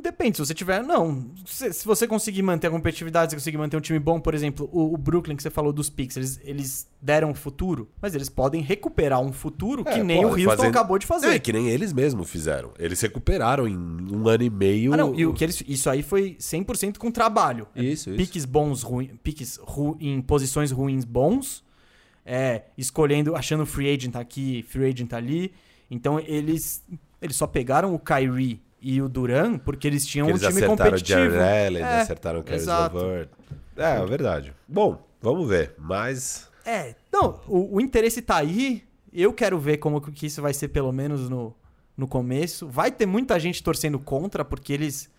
Depende, se você tiver. Não. Se, se você conseguir manter a competitividade, se você conseguir manter um time bom, por exemplo, o, o Brooklyn que você falou dos picks, eles, eles deram um futuro, mas eles podem recuperar um futuro que É, nem o Houston fazendo- acabou de fazer. É, que nem eles mesmos fizeram. Eles recuperaram em um ano e meio. Ah, não, e o que eles, isso aí foi 100% com trabalho. É Isso, isso. Piques bons, ruins, piques ru, em posições ruins bons, é, escolhendo, achando free agent aqui, free agent ali. Então eles, eles só pegaram o Kyrie e o Duran porque eles tinham eles um time acertaram o competitivo. Jared Allen, É, acertaram o Caris exato. LeVert. É, é verdade. Bom, vamos ver. Mas É, não, o, o interesse tá aí. Eu quero ver como que isso vai ser, pelo menos no, no começo. Vai ter muita gente torcendo contra, porque eles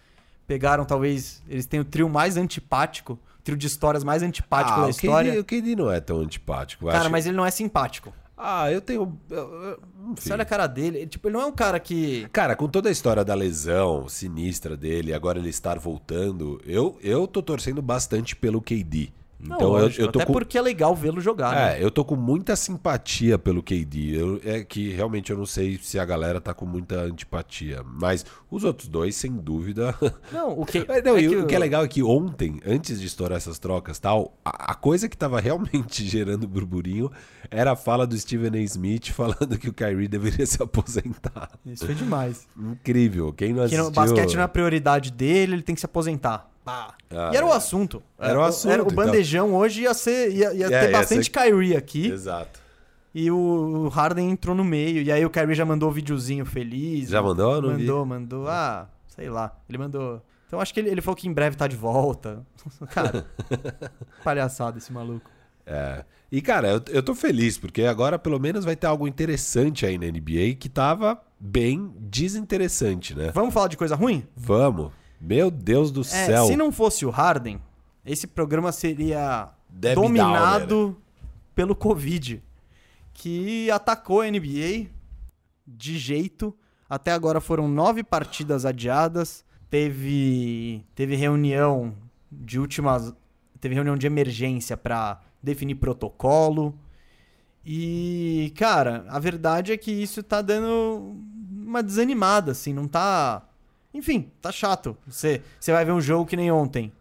pegaram, talvez, eles têm o trio mais antipático, o trio de histórias mais antipático ah, da o história. KD, o KD não é tão antipático. Cara, acho. mas ele não é simpático. Ah, eu tenho. Você olha a cara dele, ele, tipo, ele não é um cara que. Cara, com toda a história da lesão sinistra dele, agora ele estar voltando, eu, eu tô torcendo bastante pelo KD. Não, Então eu, lógico, eu tô até com. porque é legal vê-lo jogar, né? É, eu tô com muita simpatia pelo KD. Eu- é que realmente eu não sei se a galera tá com muita antipatia. Mas os outros dois, sem dúvida. [LAUGHS] Não, o que. É, não, é que o que é legal é que ontem, antes de estourar essas trocas tal, a, a coisa que tava realmente [LAUGHS] gerando burburinho era a fala do Stephen A. Smith [LAUGHS] falando que o Kyrie deveria se aposentar. Isso foi demais. Incrível. Quem não Que assistiu... no basquete não é a prioridade dele, ele tem que se aposentar. Pá. Ah, e era o é. assunto. Era o assunto, o então. bandejão hoje ia ser. ia, ia É, ter ia bastante ser- Kyrie aqui. Exato. E o Harden entrou no meio. E aí o Kyrie já mandou o videozinho feliz. Já mandou? Não vi. Mandou, mandou. Ah, sei lá. Ele mandou. Então acho que ele, ele falou que em breve tá de volta. [LAUGHS] Cara, [LAUGHS] palhaçada esse maluco. É. E, cara, eu, eu tô feliz, porque agora pelo menos vai ter algo interessante aí na NBA que tava bem desinteressante, né? Vamos falar de coisa ruim? Vamos. Meu Deus do É, céu. se não fosse o Harden, esse programa seria dominado pelo Covid, que atacou a NBA de jeito. Até agora foram nove partidas adiadas. Teve, teve reunião de últimas. Teve reunião de emergência para definir protocolo. E, cara, a verdade é que isso tá dando uma desanimada, assim, não tá. Enfim, tá chato. Você, você vai ver um jogo que nem ontem.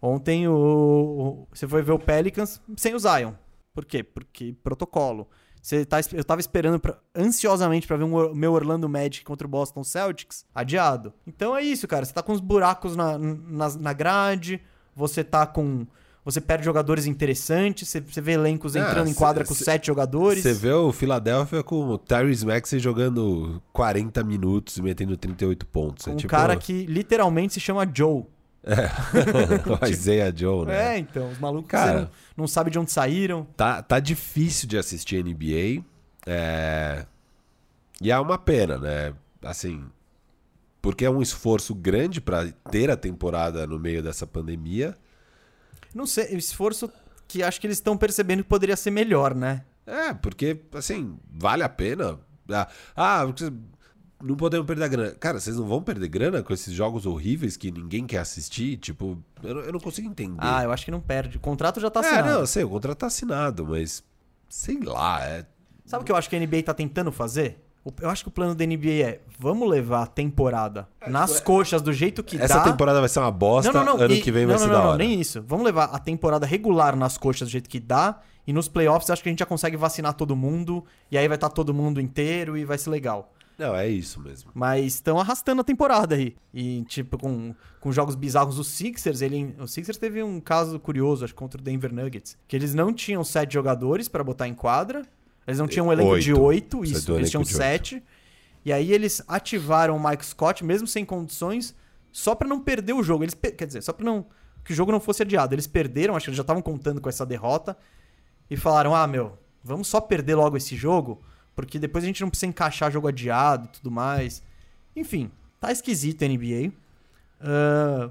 Ontem o, o- você foi ver o Pelicans sem o Zion. Por quê? Porque protocolo. Você tá, eu tava esperando pra- ansiosamente pra ver um Or- meu Orlando Magic contra o Boston Celtics adiado. Então é isso, cara. Você tá com os buracos na, na, na grade, você tá com. Você perde jogadores interessantes, você, você vê elencos Ah, entrando em cê- quadra com cê- sete jogadores. Você vê o Philadelphia com o Tyrese Maxey jogando 40 minutos e metendo 38 pontos. com é um tipo cara que literalmente se chama Joe. [LAUGHS] o Isaiah Joe, né? É, então, os malucos Cara. não, não sabe de onde saíram. Tá, tá difícil de assistir NBA. É... E é uma pena, né? Assim, porque é um esforço grande pra ter a temporada no meio dessa pandemia. Não sei, o esforço que acho que eles estão percebendo que poderia ser melhor, né? É, porque, assim, vale a pena. Ah, Ah, porque não podemos perder a grana. Cara, vocês não vão perder grana com esses jogos horríveis que ninguém quer assistir? Tipo, eu não, eu não consigo entender. Ah, eu acho que não perde. O contrato já tá é, assinado. não, eu sei, o contrato tá assinado, mas sei lá, é. Sabe o que eu acho que a NBA tá tentando fazer? O- Eu acho que o plano da NBA é: vamos levar a temporada nas coxas do jeito que Essa dá. temporada vai ser uma bosta, ano e- que vem não, vai não, ser não, da não, hora. nem isso. Vamos levar a temporada regular nas coxas do jeito que dá. E nos playoffs acho que a gente já consegue vacinar todo mundo. E aí vai estar todo mundo inteiro e vai ser legal. Não, é isso mesmo. Mas estão arrastando a temporada aí. E, tipo, com, com jogos bizarros, os Sixers, ele, o Sixers teve um caso curioso, acho, contra o Denver Nuggets. Que eles não tinham sete jogadores pra botar em quadra. Eles não tinham um elenco de Oito. oito, Precisa isso. de Eles tinham de oito. sete. E aí eles ativaram o Mike Scott, mesmo sem condições, só pra não perder o jogo. Eles, quer dizer, só pra não que o jogo não fosse adiado. Eles perderam, acho que eles já estavam contando com essa derrota. E falaram, ah, meu, vamos só perder logo esse jogo, porque depois a gente não precisa encaixar jogo adiado e tudo mais. Enfim, tá esquisito a NBA. Ah,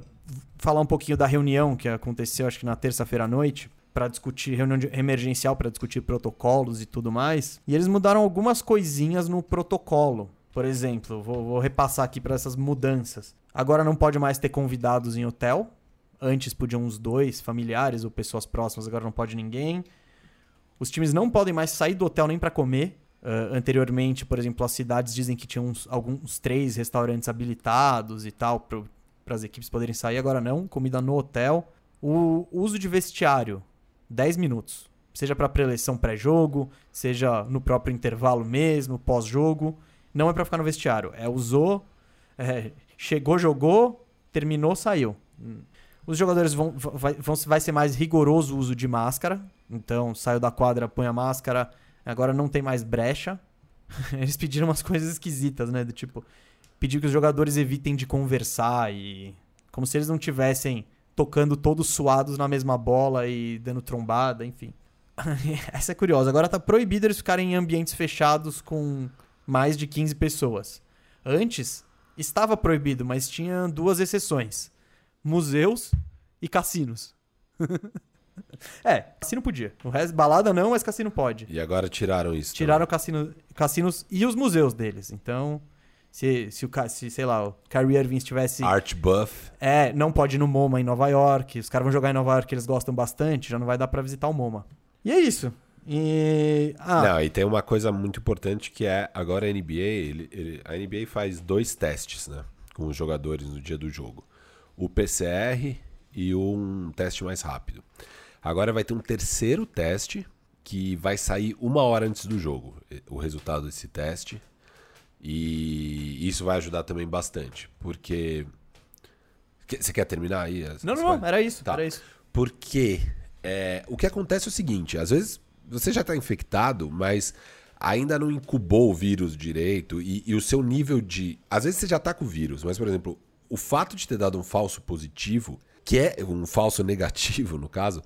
falar um pouquinho da reunião que aconteceu, acho que na terça-feira à noite, para discutir, reunião de- emergencial para discutir protocolos e tudo mais. E eles mudaram algumas coisinhas no protocolo. Por exemplo, vou, vou repassar aqui para essas mudanças. Agora não pode mais ter convidados em hotel. Antes podiam uns dois, familiares ou pessoas próximas, agora não pode ninguém. Os times não podem mais sair do hotel nem para comer. Ah, anteriormente, por exemplo, as cidades dizem que tinham uns, alguns três restaurantes habilitados e tal para as equipes poderem sair. Agora não, comida no hotel. O uso de vestiário, 10 minutos. Seja para preleção pré-jogo, seja no próprio intervalo mesmo, pós-jogo. Não é para ficar no vestiário. É usou, é, chegou, jogou, terminou, saiu. Os jogadores vão, vai, vão, vai ser mais rigoroso o uso de máscara. Então, saiu da quadra, põe a máscara. Agora não tem mais brecha. [LAUGHS] Eles pediram umas coisas esquisitas, né? Do tipo, pedir que os jogadores evitem de conversar e. Como se eles não tivessem tocando todos suados na mesma bola e dando trombada, enfim. [LAUGHS] Essa é curiosa. Agora tá proibido eles ficarem em ambientes fechados com mais de 15 pessoas. Antes, estava proibido, mas tinha duas exceções: museus e cassinos. [LAUGHS] é, cassino podia. O resto, balada não, mas cassino pode. E agora tiraram isso. Tiraram o cassino, cassinos e os museus deles. Então, se, se o se, sei lá, o Kyrie Irving estivesse. Art Buff. É, não pode ir no MoMA em Nova York. Os caras vão jogar em Nova York, eles gostam bastante, já não vai dar pra visitar o MoMA. E é isso. E. Ah, Não, e tem uma coisa muito importante que é agora a NBA, ele- ele- a NBA faz dois testes, né, com os jogadores no dia do jogo. O PCR e um teste mais rápido. Agora vai ter um terceiro teste que vai sair uma hora antes do jogo, o resultado desse teste. E isso vai ajudar também bastante, porque Que- você quer terminar aí? não, não, não, coisas? era isso. Tá. Era isso. Porque é, o que acontece é o seguinte: às vezes você já está infectado, mas ainda não incubou o vírus direito e, e o seu nível de. Às vezes você já está com o vírus, mas, por exemplo, o fato de ter dado um falso positivo, que é um falso negativo, no caso,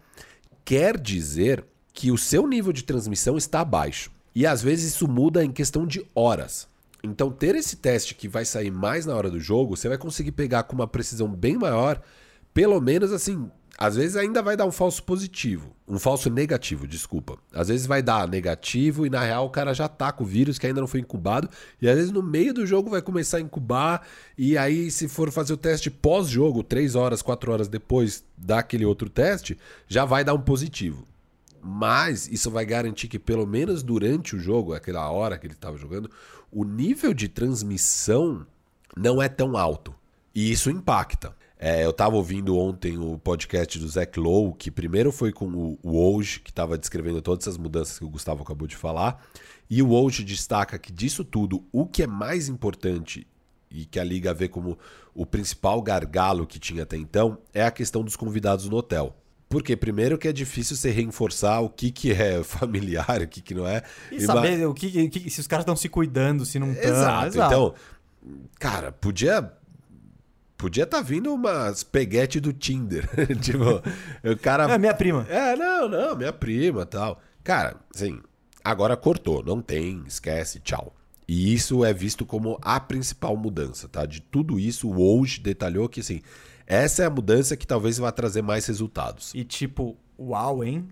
quer dizer que o seu nível de transmissão está abaixo. E às vezes isso muda em questão de horas. Então, ter esse teste que vai sair mais na hora do jogo, você vai conseguir pegar com uma precisão bem maior, pelo menos assim. Às vezes ainda vai dar um falso positivo. Um falso negativo, desculpa. Às vezes vai dar negativo e na real o cara já tá com o vírus que ainda não foi incubado. E às vezes no meio do jogo vai começar a incubar. E aí, se for fazer o teste pós-jogo, 3 horas, 4 horas depois daquele outro teste, já vai dar um positivo. Mas isso vai garantir que, pelo menos durante o jogo, aquela hora que ele estava jogando, o nível de transmissão não é tão alto. E isso impacta. É, eu estava ouvindo ontem o podcast do Zach Lowe, que primeiro foi com o, o que estava descrevendo todas essas mudanças que o Gustavo acabou de falar. E o Woj destaca que disso tudo, o que é mais importante e que a liga vê como o principal gargalo que tinha até então é a questão dos convidados no hotel. Porque primeiro que é difícil você reforçar o que, que é [LAUGHS] familiar, o que, que não é. E saber o que, que- se os caras estão se cuidando, se não estão. Exato. Então, cara, podia podia estar vindo umas peguete do Tinder. [LAUGHS] tipo, o cara É minha prima. É, não, não, minha prima, tal. Cara, assim, agora cortou, não tem, esquece, tchau. E isso é visto como a principal mudança, tá? De tudo isso, o hoje detalhou que assim, essa é a mudança que talvez vá trazer mais resultados. E tipo, uau, hein?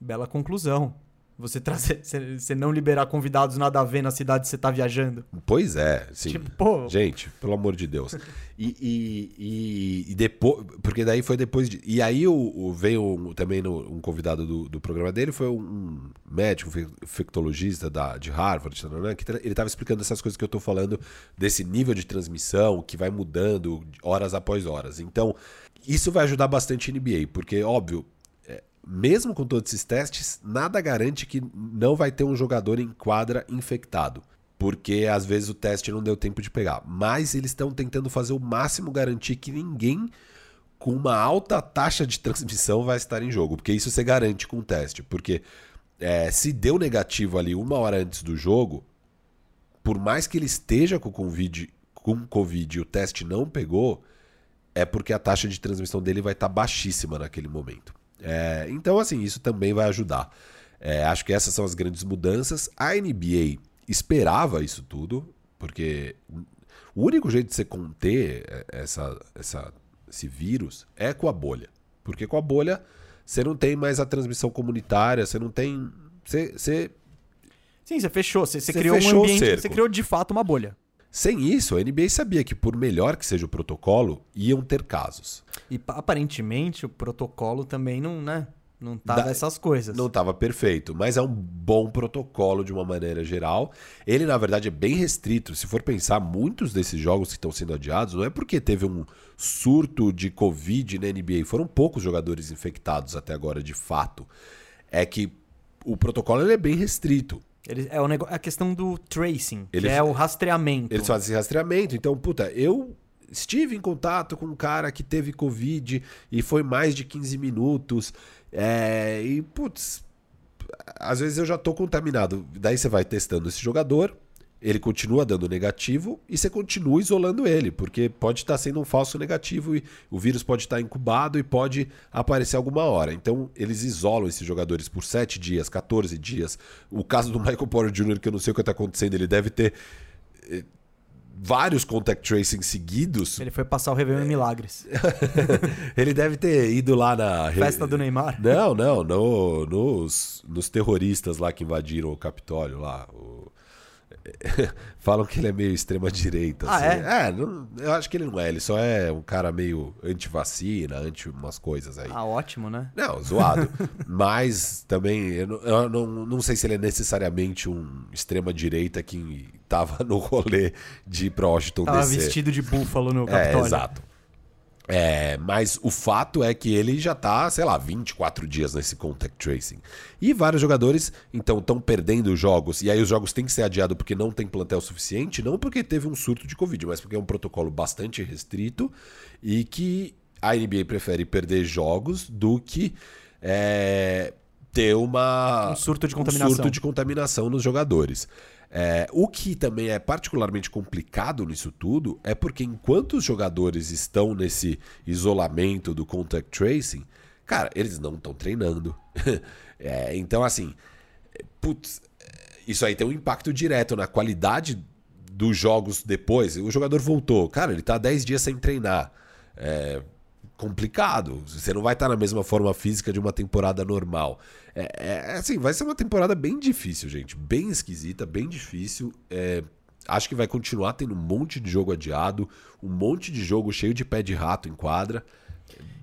Bela conclusão. Você trazer, [LAUGHS] você não liberar convidados nada a ver na cidade que você tá viajando. Pois é, sim. Tipo, pô. Gente, pelo amor de Deus. E, e, e, e depois. Porque daí foi depois de. E aí o, o- veio também no- um convidado do, do programa dele, foi um médico, um infectologista da, de Harvard, que ele estava explicando essas coisas que eu tô falando, desse nível de transmissão que vai mudando horas após horas. Então, isso vai ajudar bastante a NBA, porque, óbvio, mesmo com todos esses testes, nada garante que não vai ter um jogador em quadra infectado. Porque às vezes o teste não deu tempo de pegar. Mas eles estão tentando fazer o máximo garantir que ninguém com uma alta taxa de transmissão vai estar em jogo. Porque isso você garante com o teste. Porque é, se deu negativo ali uma hora antes do jogo, por mais que ele esteja com Covid, com Covid e o teste não pegou, é porque a taxa de transmissão dele vai estar baixíssima naquele momento. É, então, assim, isso também vai ajudar. É, acho que essas são as grandes mudanças. A NBA esperava isso tudo, porque o único jeito de você conter é, essa, essa, esse vírus é com a bolha. Porque com a bolha você não tem mais a transmissão comunitária, você não tem. Você, você Sim, você fechou. Você, você Você criou um fechou o ambiente. Você criou de fato uma bolha. Sem isso, a NBA sabia que, por melhor que seja o protocolo, iam ter casos. E pa- aparentemente o protocolo também não, né? Não tava Da- essas coisas. Não estava perfeito, mas é um bom protocolo de uma maneira geral. Ele, na verdade, é bem restrito. Se for pensar, muitos desses jogos que estão sendo adiados não é porque teve um surto de Covid na NBA. Foram poucos jogadores infectados até agora, de fato. É que o protocolo é bem restrito. É o nego- a questão do tracing, Ele- que é o rastreamento. Eles fazem esse rastreamento. Então, puta, eu estive em contato com um cara que teve Covid e foi mais de 15 minutos. é, e, putz, às vezes eu já tô contaminado. Daí você vai testando esse jogador, ele continua dando negativo e você continua isolando ele, porque pode estar sendo um falso negativo e o vírus pode estar incubado e pode aparecer alguma hora. Então, eles isolam esses jogadores por 7 dias, 14 dias. O caso do Michael Porter Jr., que eu não sei o que está acontecendo, ele deve ter eh, vários contact tracing seguidos. Ele foi passar o Réveillon em Milagres. [LAUGHS] Ele deve ter ido lá na Festa do Neymar. Não, não, no- nos, nos terroristas lá que invadiram o Capitólio lá. o- [LAUGHS] Falam que ele é meio extrema-direita. Ah, assim. é? não- eu acho que ele não é. Ele só é um cara meio anti-vacina, anti umas coisas aí. Ah, ótimo, né? Não, zoado. [LAUGHS] Mas também, eu, não, eu não, não sei se ele é necessariamente um extrema-direita que tava no rolê de ir pra Washington Tava DC. vestido de búfalo no É, Capitólio. exato. É, mas o fato é que ele já tá, sei lá, 24 dias nesse contact tracing. E vários jogadores, então, estão perdendo jogos. E aí os jogos têm que ser adiados porque não tem plantel suficiente, não porque teve um surto de Covid, mas porque é um protocolo bastante restrito e que a NBA prefere perder jogos do que é, ter uma Um surto de um contaminação. surto de contaminação nos jogadores. É, o que também é particularmente complicado nisso tudo é porque enquanto os jogadores estão nesse isolamento do contact tracing, cara, eles não estão treinando. [LAUGHS] É, então, assim, putz, isso aí tem um impacto direto na qualidade dos jogos depois. O jogador voltou, cara, ele tá 10 dias sem treinar. É complicado. Você não vai estar na mesma forma física de uma temporada normal. É, é, assim, vai ser uma temporada bem difícil, gente. Bem esquisita, bem difícil. É, acho que vai continuar tendo um monte de jogo adiado, um monte de jogo cheio de pé de rato em quadra.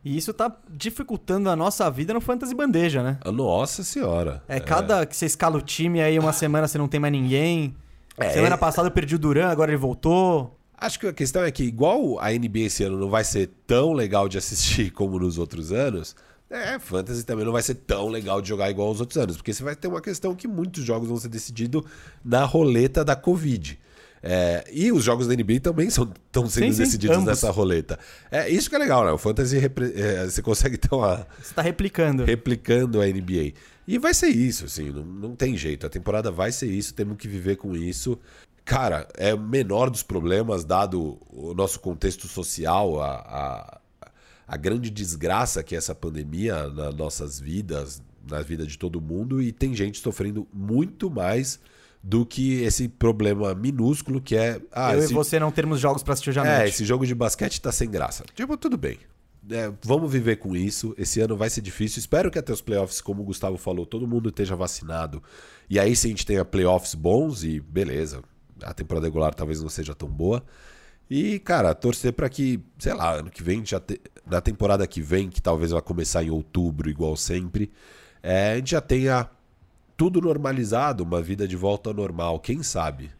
E isso tá dificultando a nossa vida no Fantasy Bandeja, né? Nossa senhora. É, cada que você escala o time aí uma semana você não tem mais ninguém. É, semana é- passada eu perdi o Duran, agora ele voltou. Acho que a questão é que, igual a NBA esse ano não vai ser tão legal de assistir [LAUGHS] como nos outros anos, é, Fantasy também não vai ser tão legal de jogar igual aos outros anos, porque você vai ter uma questão que muitos jogos vão ser decididos na roleta da Covid. É, e os jogos da NBA também estão sendo Sim, decididos nessa roleta. É isso que é legal, né? O Fantasy é, você consegue ter uma, Você tá replicando. replicando a NBA. E vai ser isso, assim, não, não tem jeito. A temporada vai ser isso, temos que viver com isso. Cara, é o menor dos problemas, dado o nosso contexto social, a, a, a grande desgraça que é essa pandemia nas nossas vidas, na vida de todo mundo, e tem gente sofrendo muito mais do que esse problema minúsculo que é. Ah, eu esse, e você não termos jogos pra assistir o é, esse jogo de basquete tá sem graça. Tipo, tudo bem. é, vamos viver com isso. Esse ano vai ser difícil. Espero que até os playoffs, como o Gustavo falou, todo mundo esteja vacinado. E aí sim a gente tenha playoffs bons e beleza. A temporada regular talvez não seja tão boa. E, cara, torcer para que, sei lá, ano que vem, já te... na temporada que vem, que talvez vai começar em outubro, igual sempre, é, a gente já tenha tudo normalizado, uma vida de volta ao normal, quem sabe?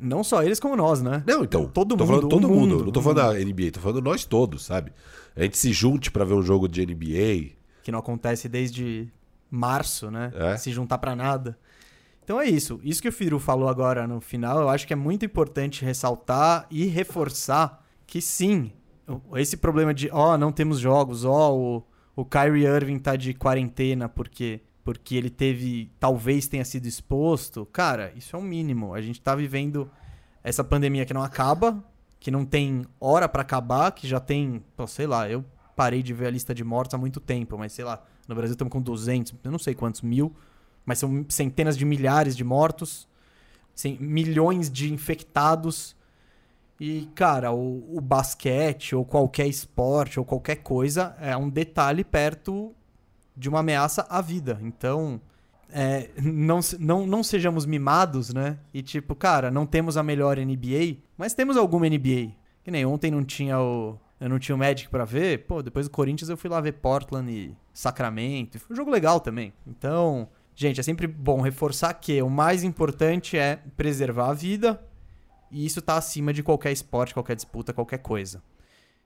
Não só eles como nós, né? Não, então. Todo tô mundo, falando todo mundo. mundo, Não tô falando da NBA, tô falando nós todos, sabe? A gente se junte para ver um jogo de NBA. Que não acontece desde março, né? É. Se juntar pra nada. Então é isso. Isso que o Firu falou agora no final, eu acho que é muito importante ressaltar e reforçar que sim, esse problema de, ó, não temos jogos, ó, o, o Kyrie Irving tá de quarentena porque porque ele teve, talvez tenha sido exposto. Cara, isso é o mínimo. A gente tá vivendo essa pandemia que não acaba, que não tem hora pra acabar, que já tem, pô, sei lá, eu parei de ver a lista de mortos há muito tempo, mas sei lá, no Brasil estamos com 200, eu não sei quantos mil, mas são centenas de milhares de mortos, milhões de infectados. E, cara, o, o basquete ou qualquer esporte ou qualquer coisa é um detalhe perto de uma ameaça à vida. Então, é, não, não, não sejamos mimados, né? E tipo, cara, não temos a melhor NBA, mas temos alguma NBA. Que nem ontem não tinha o. Eu não tinha o Magic pra ver. Pô, depois do Corinthians eu fui lá ver Portland e Sacramento. Foi um jogo legal também. Então, gente, é sempre bom reforçar que o mais importante é preservar a vida. E isso tá acima de qualquer esporte, qualquer disputa, qualquer coisa.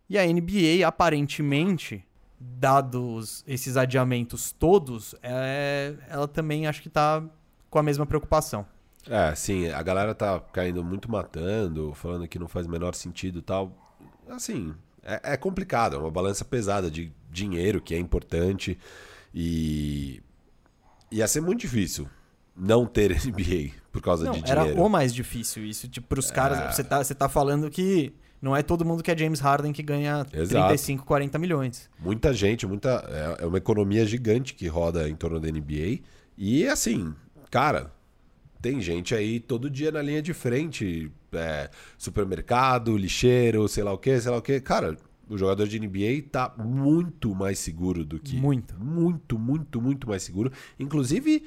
E a NBA, aparentemente, dados esses adiamentos todos, é- ela também acho que tá com a mesma preocupação. É, sim, a galera tá caindo muito matando, falando que não faz o menor sentido tal. Assim, é, é complicado, é uma balança pesada de dinheiro, que é importante. E ia ser muito difícil não ter [LAUGHS] NBA por causa Não, de era dinheiro. o mais difícil isso. Tipo, pros caras, você tá, você tá falando que não é todo mundo que é James Harden que ganha Exato. 35, 40 milhões. Muita gente, muita. É é uma economia gigante que roda em torno da NBA. E assim, cara, tem gente aí todo dia na linha de frente. é, supermercado, lixeiro, sei lá o que, sei lá o que. Cara, o jogador de NBA tá muito mais seguro do que. Muito. Muito, muito, muito mais seguro. Inclusive.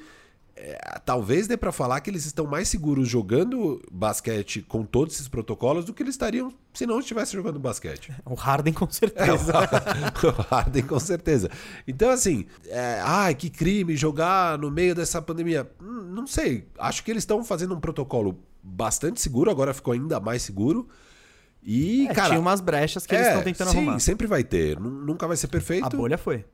é, talvez dê pra falar que eles estão mais seguros jogando basquete com todos esses protocolos do que eles estariam se não estivessem jogando basquete. [LAUGHS] O Harden com certeza. o [LAUGHS] Harden, com certeza. Então, assim, é, ai, que crime jogar no meio dessa pandemia. Hum, Não sei. Acho que eles estão fazendo um protocolo bastante seguro, agora ficou ainda mais seguro. E, É, cara. tinha umas brechas que eles é, estão tentando sim, arrumar. sempre vai ter. Nu- Nunca vai ser perfeito. A bolha foi.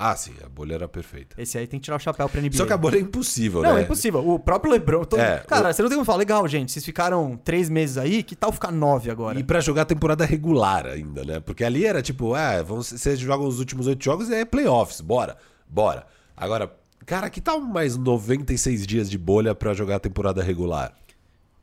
Ah, sim, a bolha era perfeita. Esse aí tem que tirar o chapéu pra NBA. Só que a bolha é impossível, Não, né? é impossível. O próprio LeBron. todo- É, Cara, o- você não tem como falar, legal, gente. Vocês ficaram três meses aí, que tal ficar nove agora? E pra jogar a temporada regular ainda, né? Porque ali era tipo, é, vão, vocês jogam os últimos oito jogos e é playoffs, bora, bora. Agora, cara, que tal mais 96 dias de bolha pra jogar a temporada regular?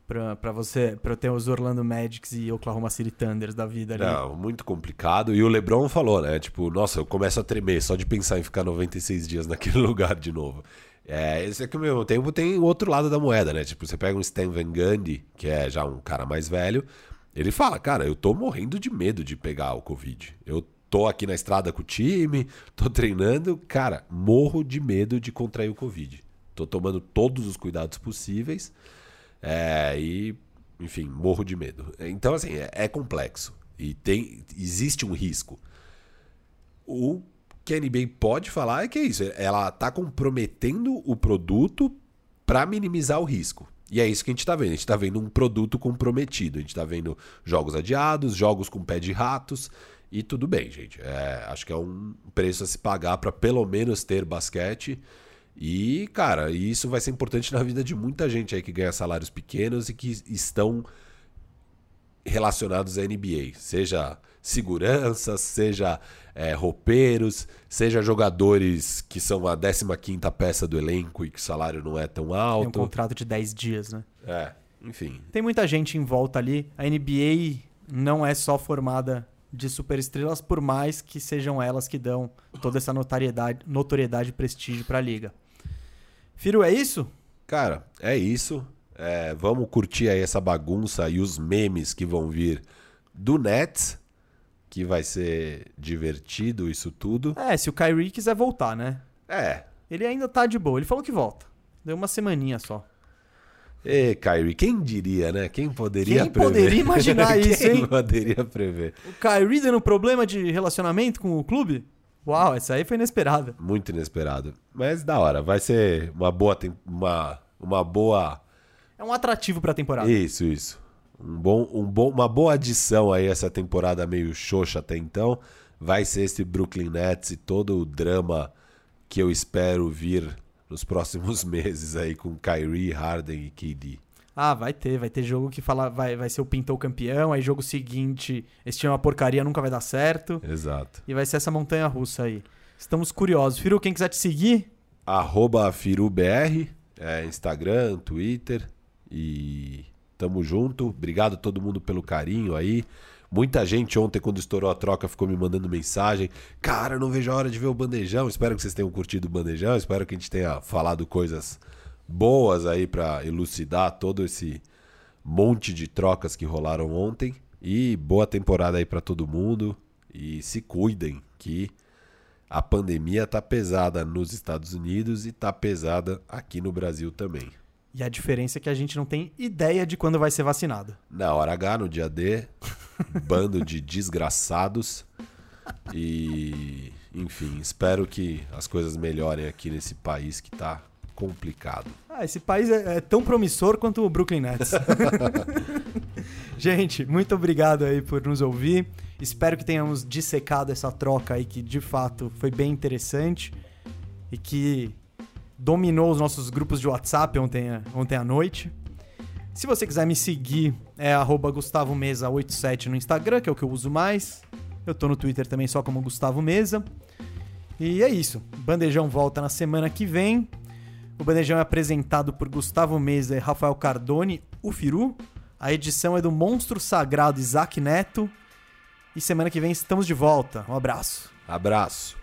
Pra, pra você, eu ter os Orlando Magics e Oklahoma City Thunders da vida ali. Não, muito complicado. E o LeBron falou, né? Tipo, nossa, eu começo a tremer só de pensar em ficar 96 dias [LAUGHS] naquele lugar de novo. É, esse é que ao mesmo tempo tem o outro lado da moeda, né? Tipo, você pega um Stan Van Gundy, que é já um cara mais velho, ele fala, cara, eu tô morrendo de medo de pegar o Covid. Eu tô aqui na estrada com o time, tô treinando, cara, morro de medo de contrair o Covid. Tô tomando todos os cuidados possíveis. É, e, enfim, morro de medo. Então, assim, é, é complexo. E tem, existe um risco. O que a NBA pode falar é que é isso. Ela tá comprometendo o produto para minimizar o risco. E é isso que a gente tá vendo. A gente tá vendo um produto comprometido. A gente tá vendo jogos adiados, jogos com pé de ratos. E tudo bem, gente. É, acho que é um preço a se pagar para pelo menos ter basquete. E, cara, isso vai ser importante na vida de muita gente aí que ganha salários pequenos e que estão relacionados à NBA. Seja segurança, seja é, roupeiros, seja jogadores que são a 15ª peça do elenco e que o salário não é tão Tem um alto. contrato de 10 dias, né? É, enfim. Tem muita gente em volta ali. A NBA não é só formada de superestrelas, por mais que sejam elas que dão toda essa notoriedade, notoriedade e prestígio pra liga. Firo, é isso? Cara, é isso. É, vamos curtir aí essa bagunça e os memes que vão vir do Nets, que vai ser divertido isso tudo. É, se o Kyrie quiser voltar, né? É. Ele ainda tá de boa. Ele falou que volta. Deu uma semaninha só. E Kyrie, quem diria, né? Quem poderia Quem prever? poderia imaginar [LAUGHS] isso, Quem hein? poderia prever? O Kyrie dando problema de relacionamento com o clube? Uau, essa aí foi inesperada. Muito inesperado. Mas da hora, vai ser uma boa uma uma boa É um atrativo pra temporada. Isso, isso. Um bom, um bom, uma boa adição aí essa temporada meio xoxa até então. Vai ser esse Brooklyn Nets e todo o drama que eu espero vir nos próximos [LAUGHS] meses aí com Kyrie, Harden e KD. Ah, vai ter, vai ter jogo que fala, vai, vai ser o pintou campeão, aí jogo seguinte, esse time é uma porcaria, nunca vai dar certo. Exato. E vai ser essa montanha russa aí. Estamos curiosos. Firu, quem quiser te seguir, Arroba FiruBR, é, Instagram, Twitter e tamo junto. Obrigado a todo mundo pelo carinho aí. Muita gente ontem, quando estourou a troca, ficou me mandando mensagem. Cara, não vejo a hora de ver o bandejão. Espero que vocês tenham curtido o bandejão. Espero que a gente tenha falado coisas boas aí pra elucidar todo esse monte de trocas que rolaram ontem. E boa temporada aí pra todo mundo. E se cuidem que a pandemia tá pesada nos Estados Unidos e tá pesada aqui no Brasil também. e a diferença é que a gente não tem ideia de quando vai ser vacinado. Na hora H, no dia D, bando de desgraçados. E, enfim, espero que as coisas melhorem aqui nesse país que tá complicado. Ah, esse país é, é tão promissor quanto o Brooklyn Nets. [LAUGHS] Gente, muito obrigado aí por nos ouvir. Espero que tenhamos dissecado essa troca aí que de fato foi bem interessante e que dominou os nossos grupos de WhatsApp ontem, ontem à noite. Se você quiser me seguir, é arroba Gustavo Mesa 87 no Instagram, que é o que eu uso mais. Eu tô no Twitter também só como Gustavo Mesa. E é isso. Bandejão volta na semana que vem. O Bandejão é apresentado por Gustavo Mesa e Rafael Cardone, o Firu. A edição é do Monstro Sagrado Isaac Neto. E semana que vem estamos de volta. Um abraço. Abraço.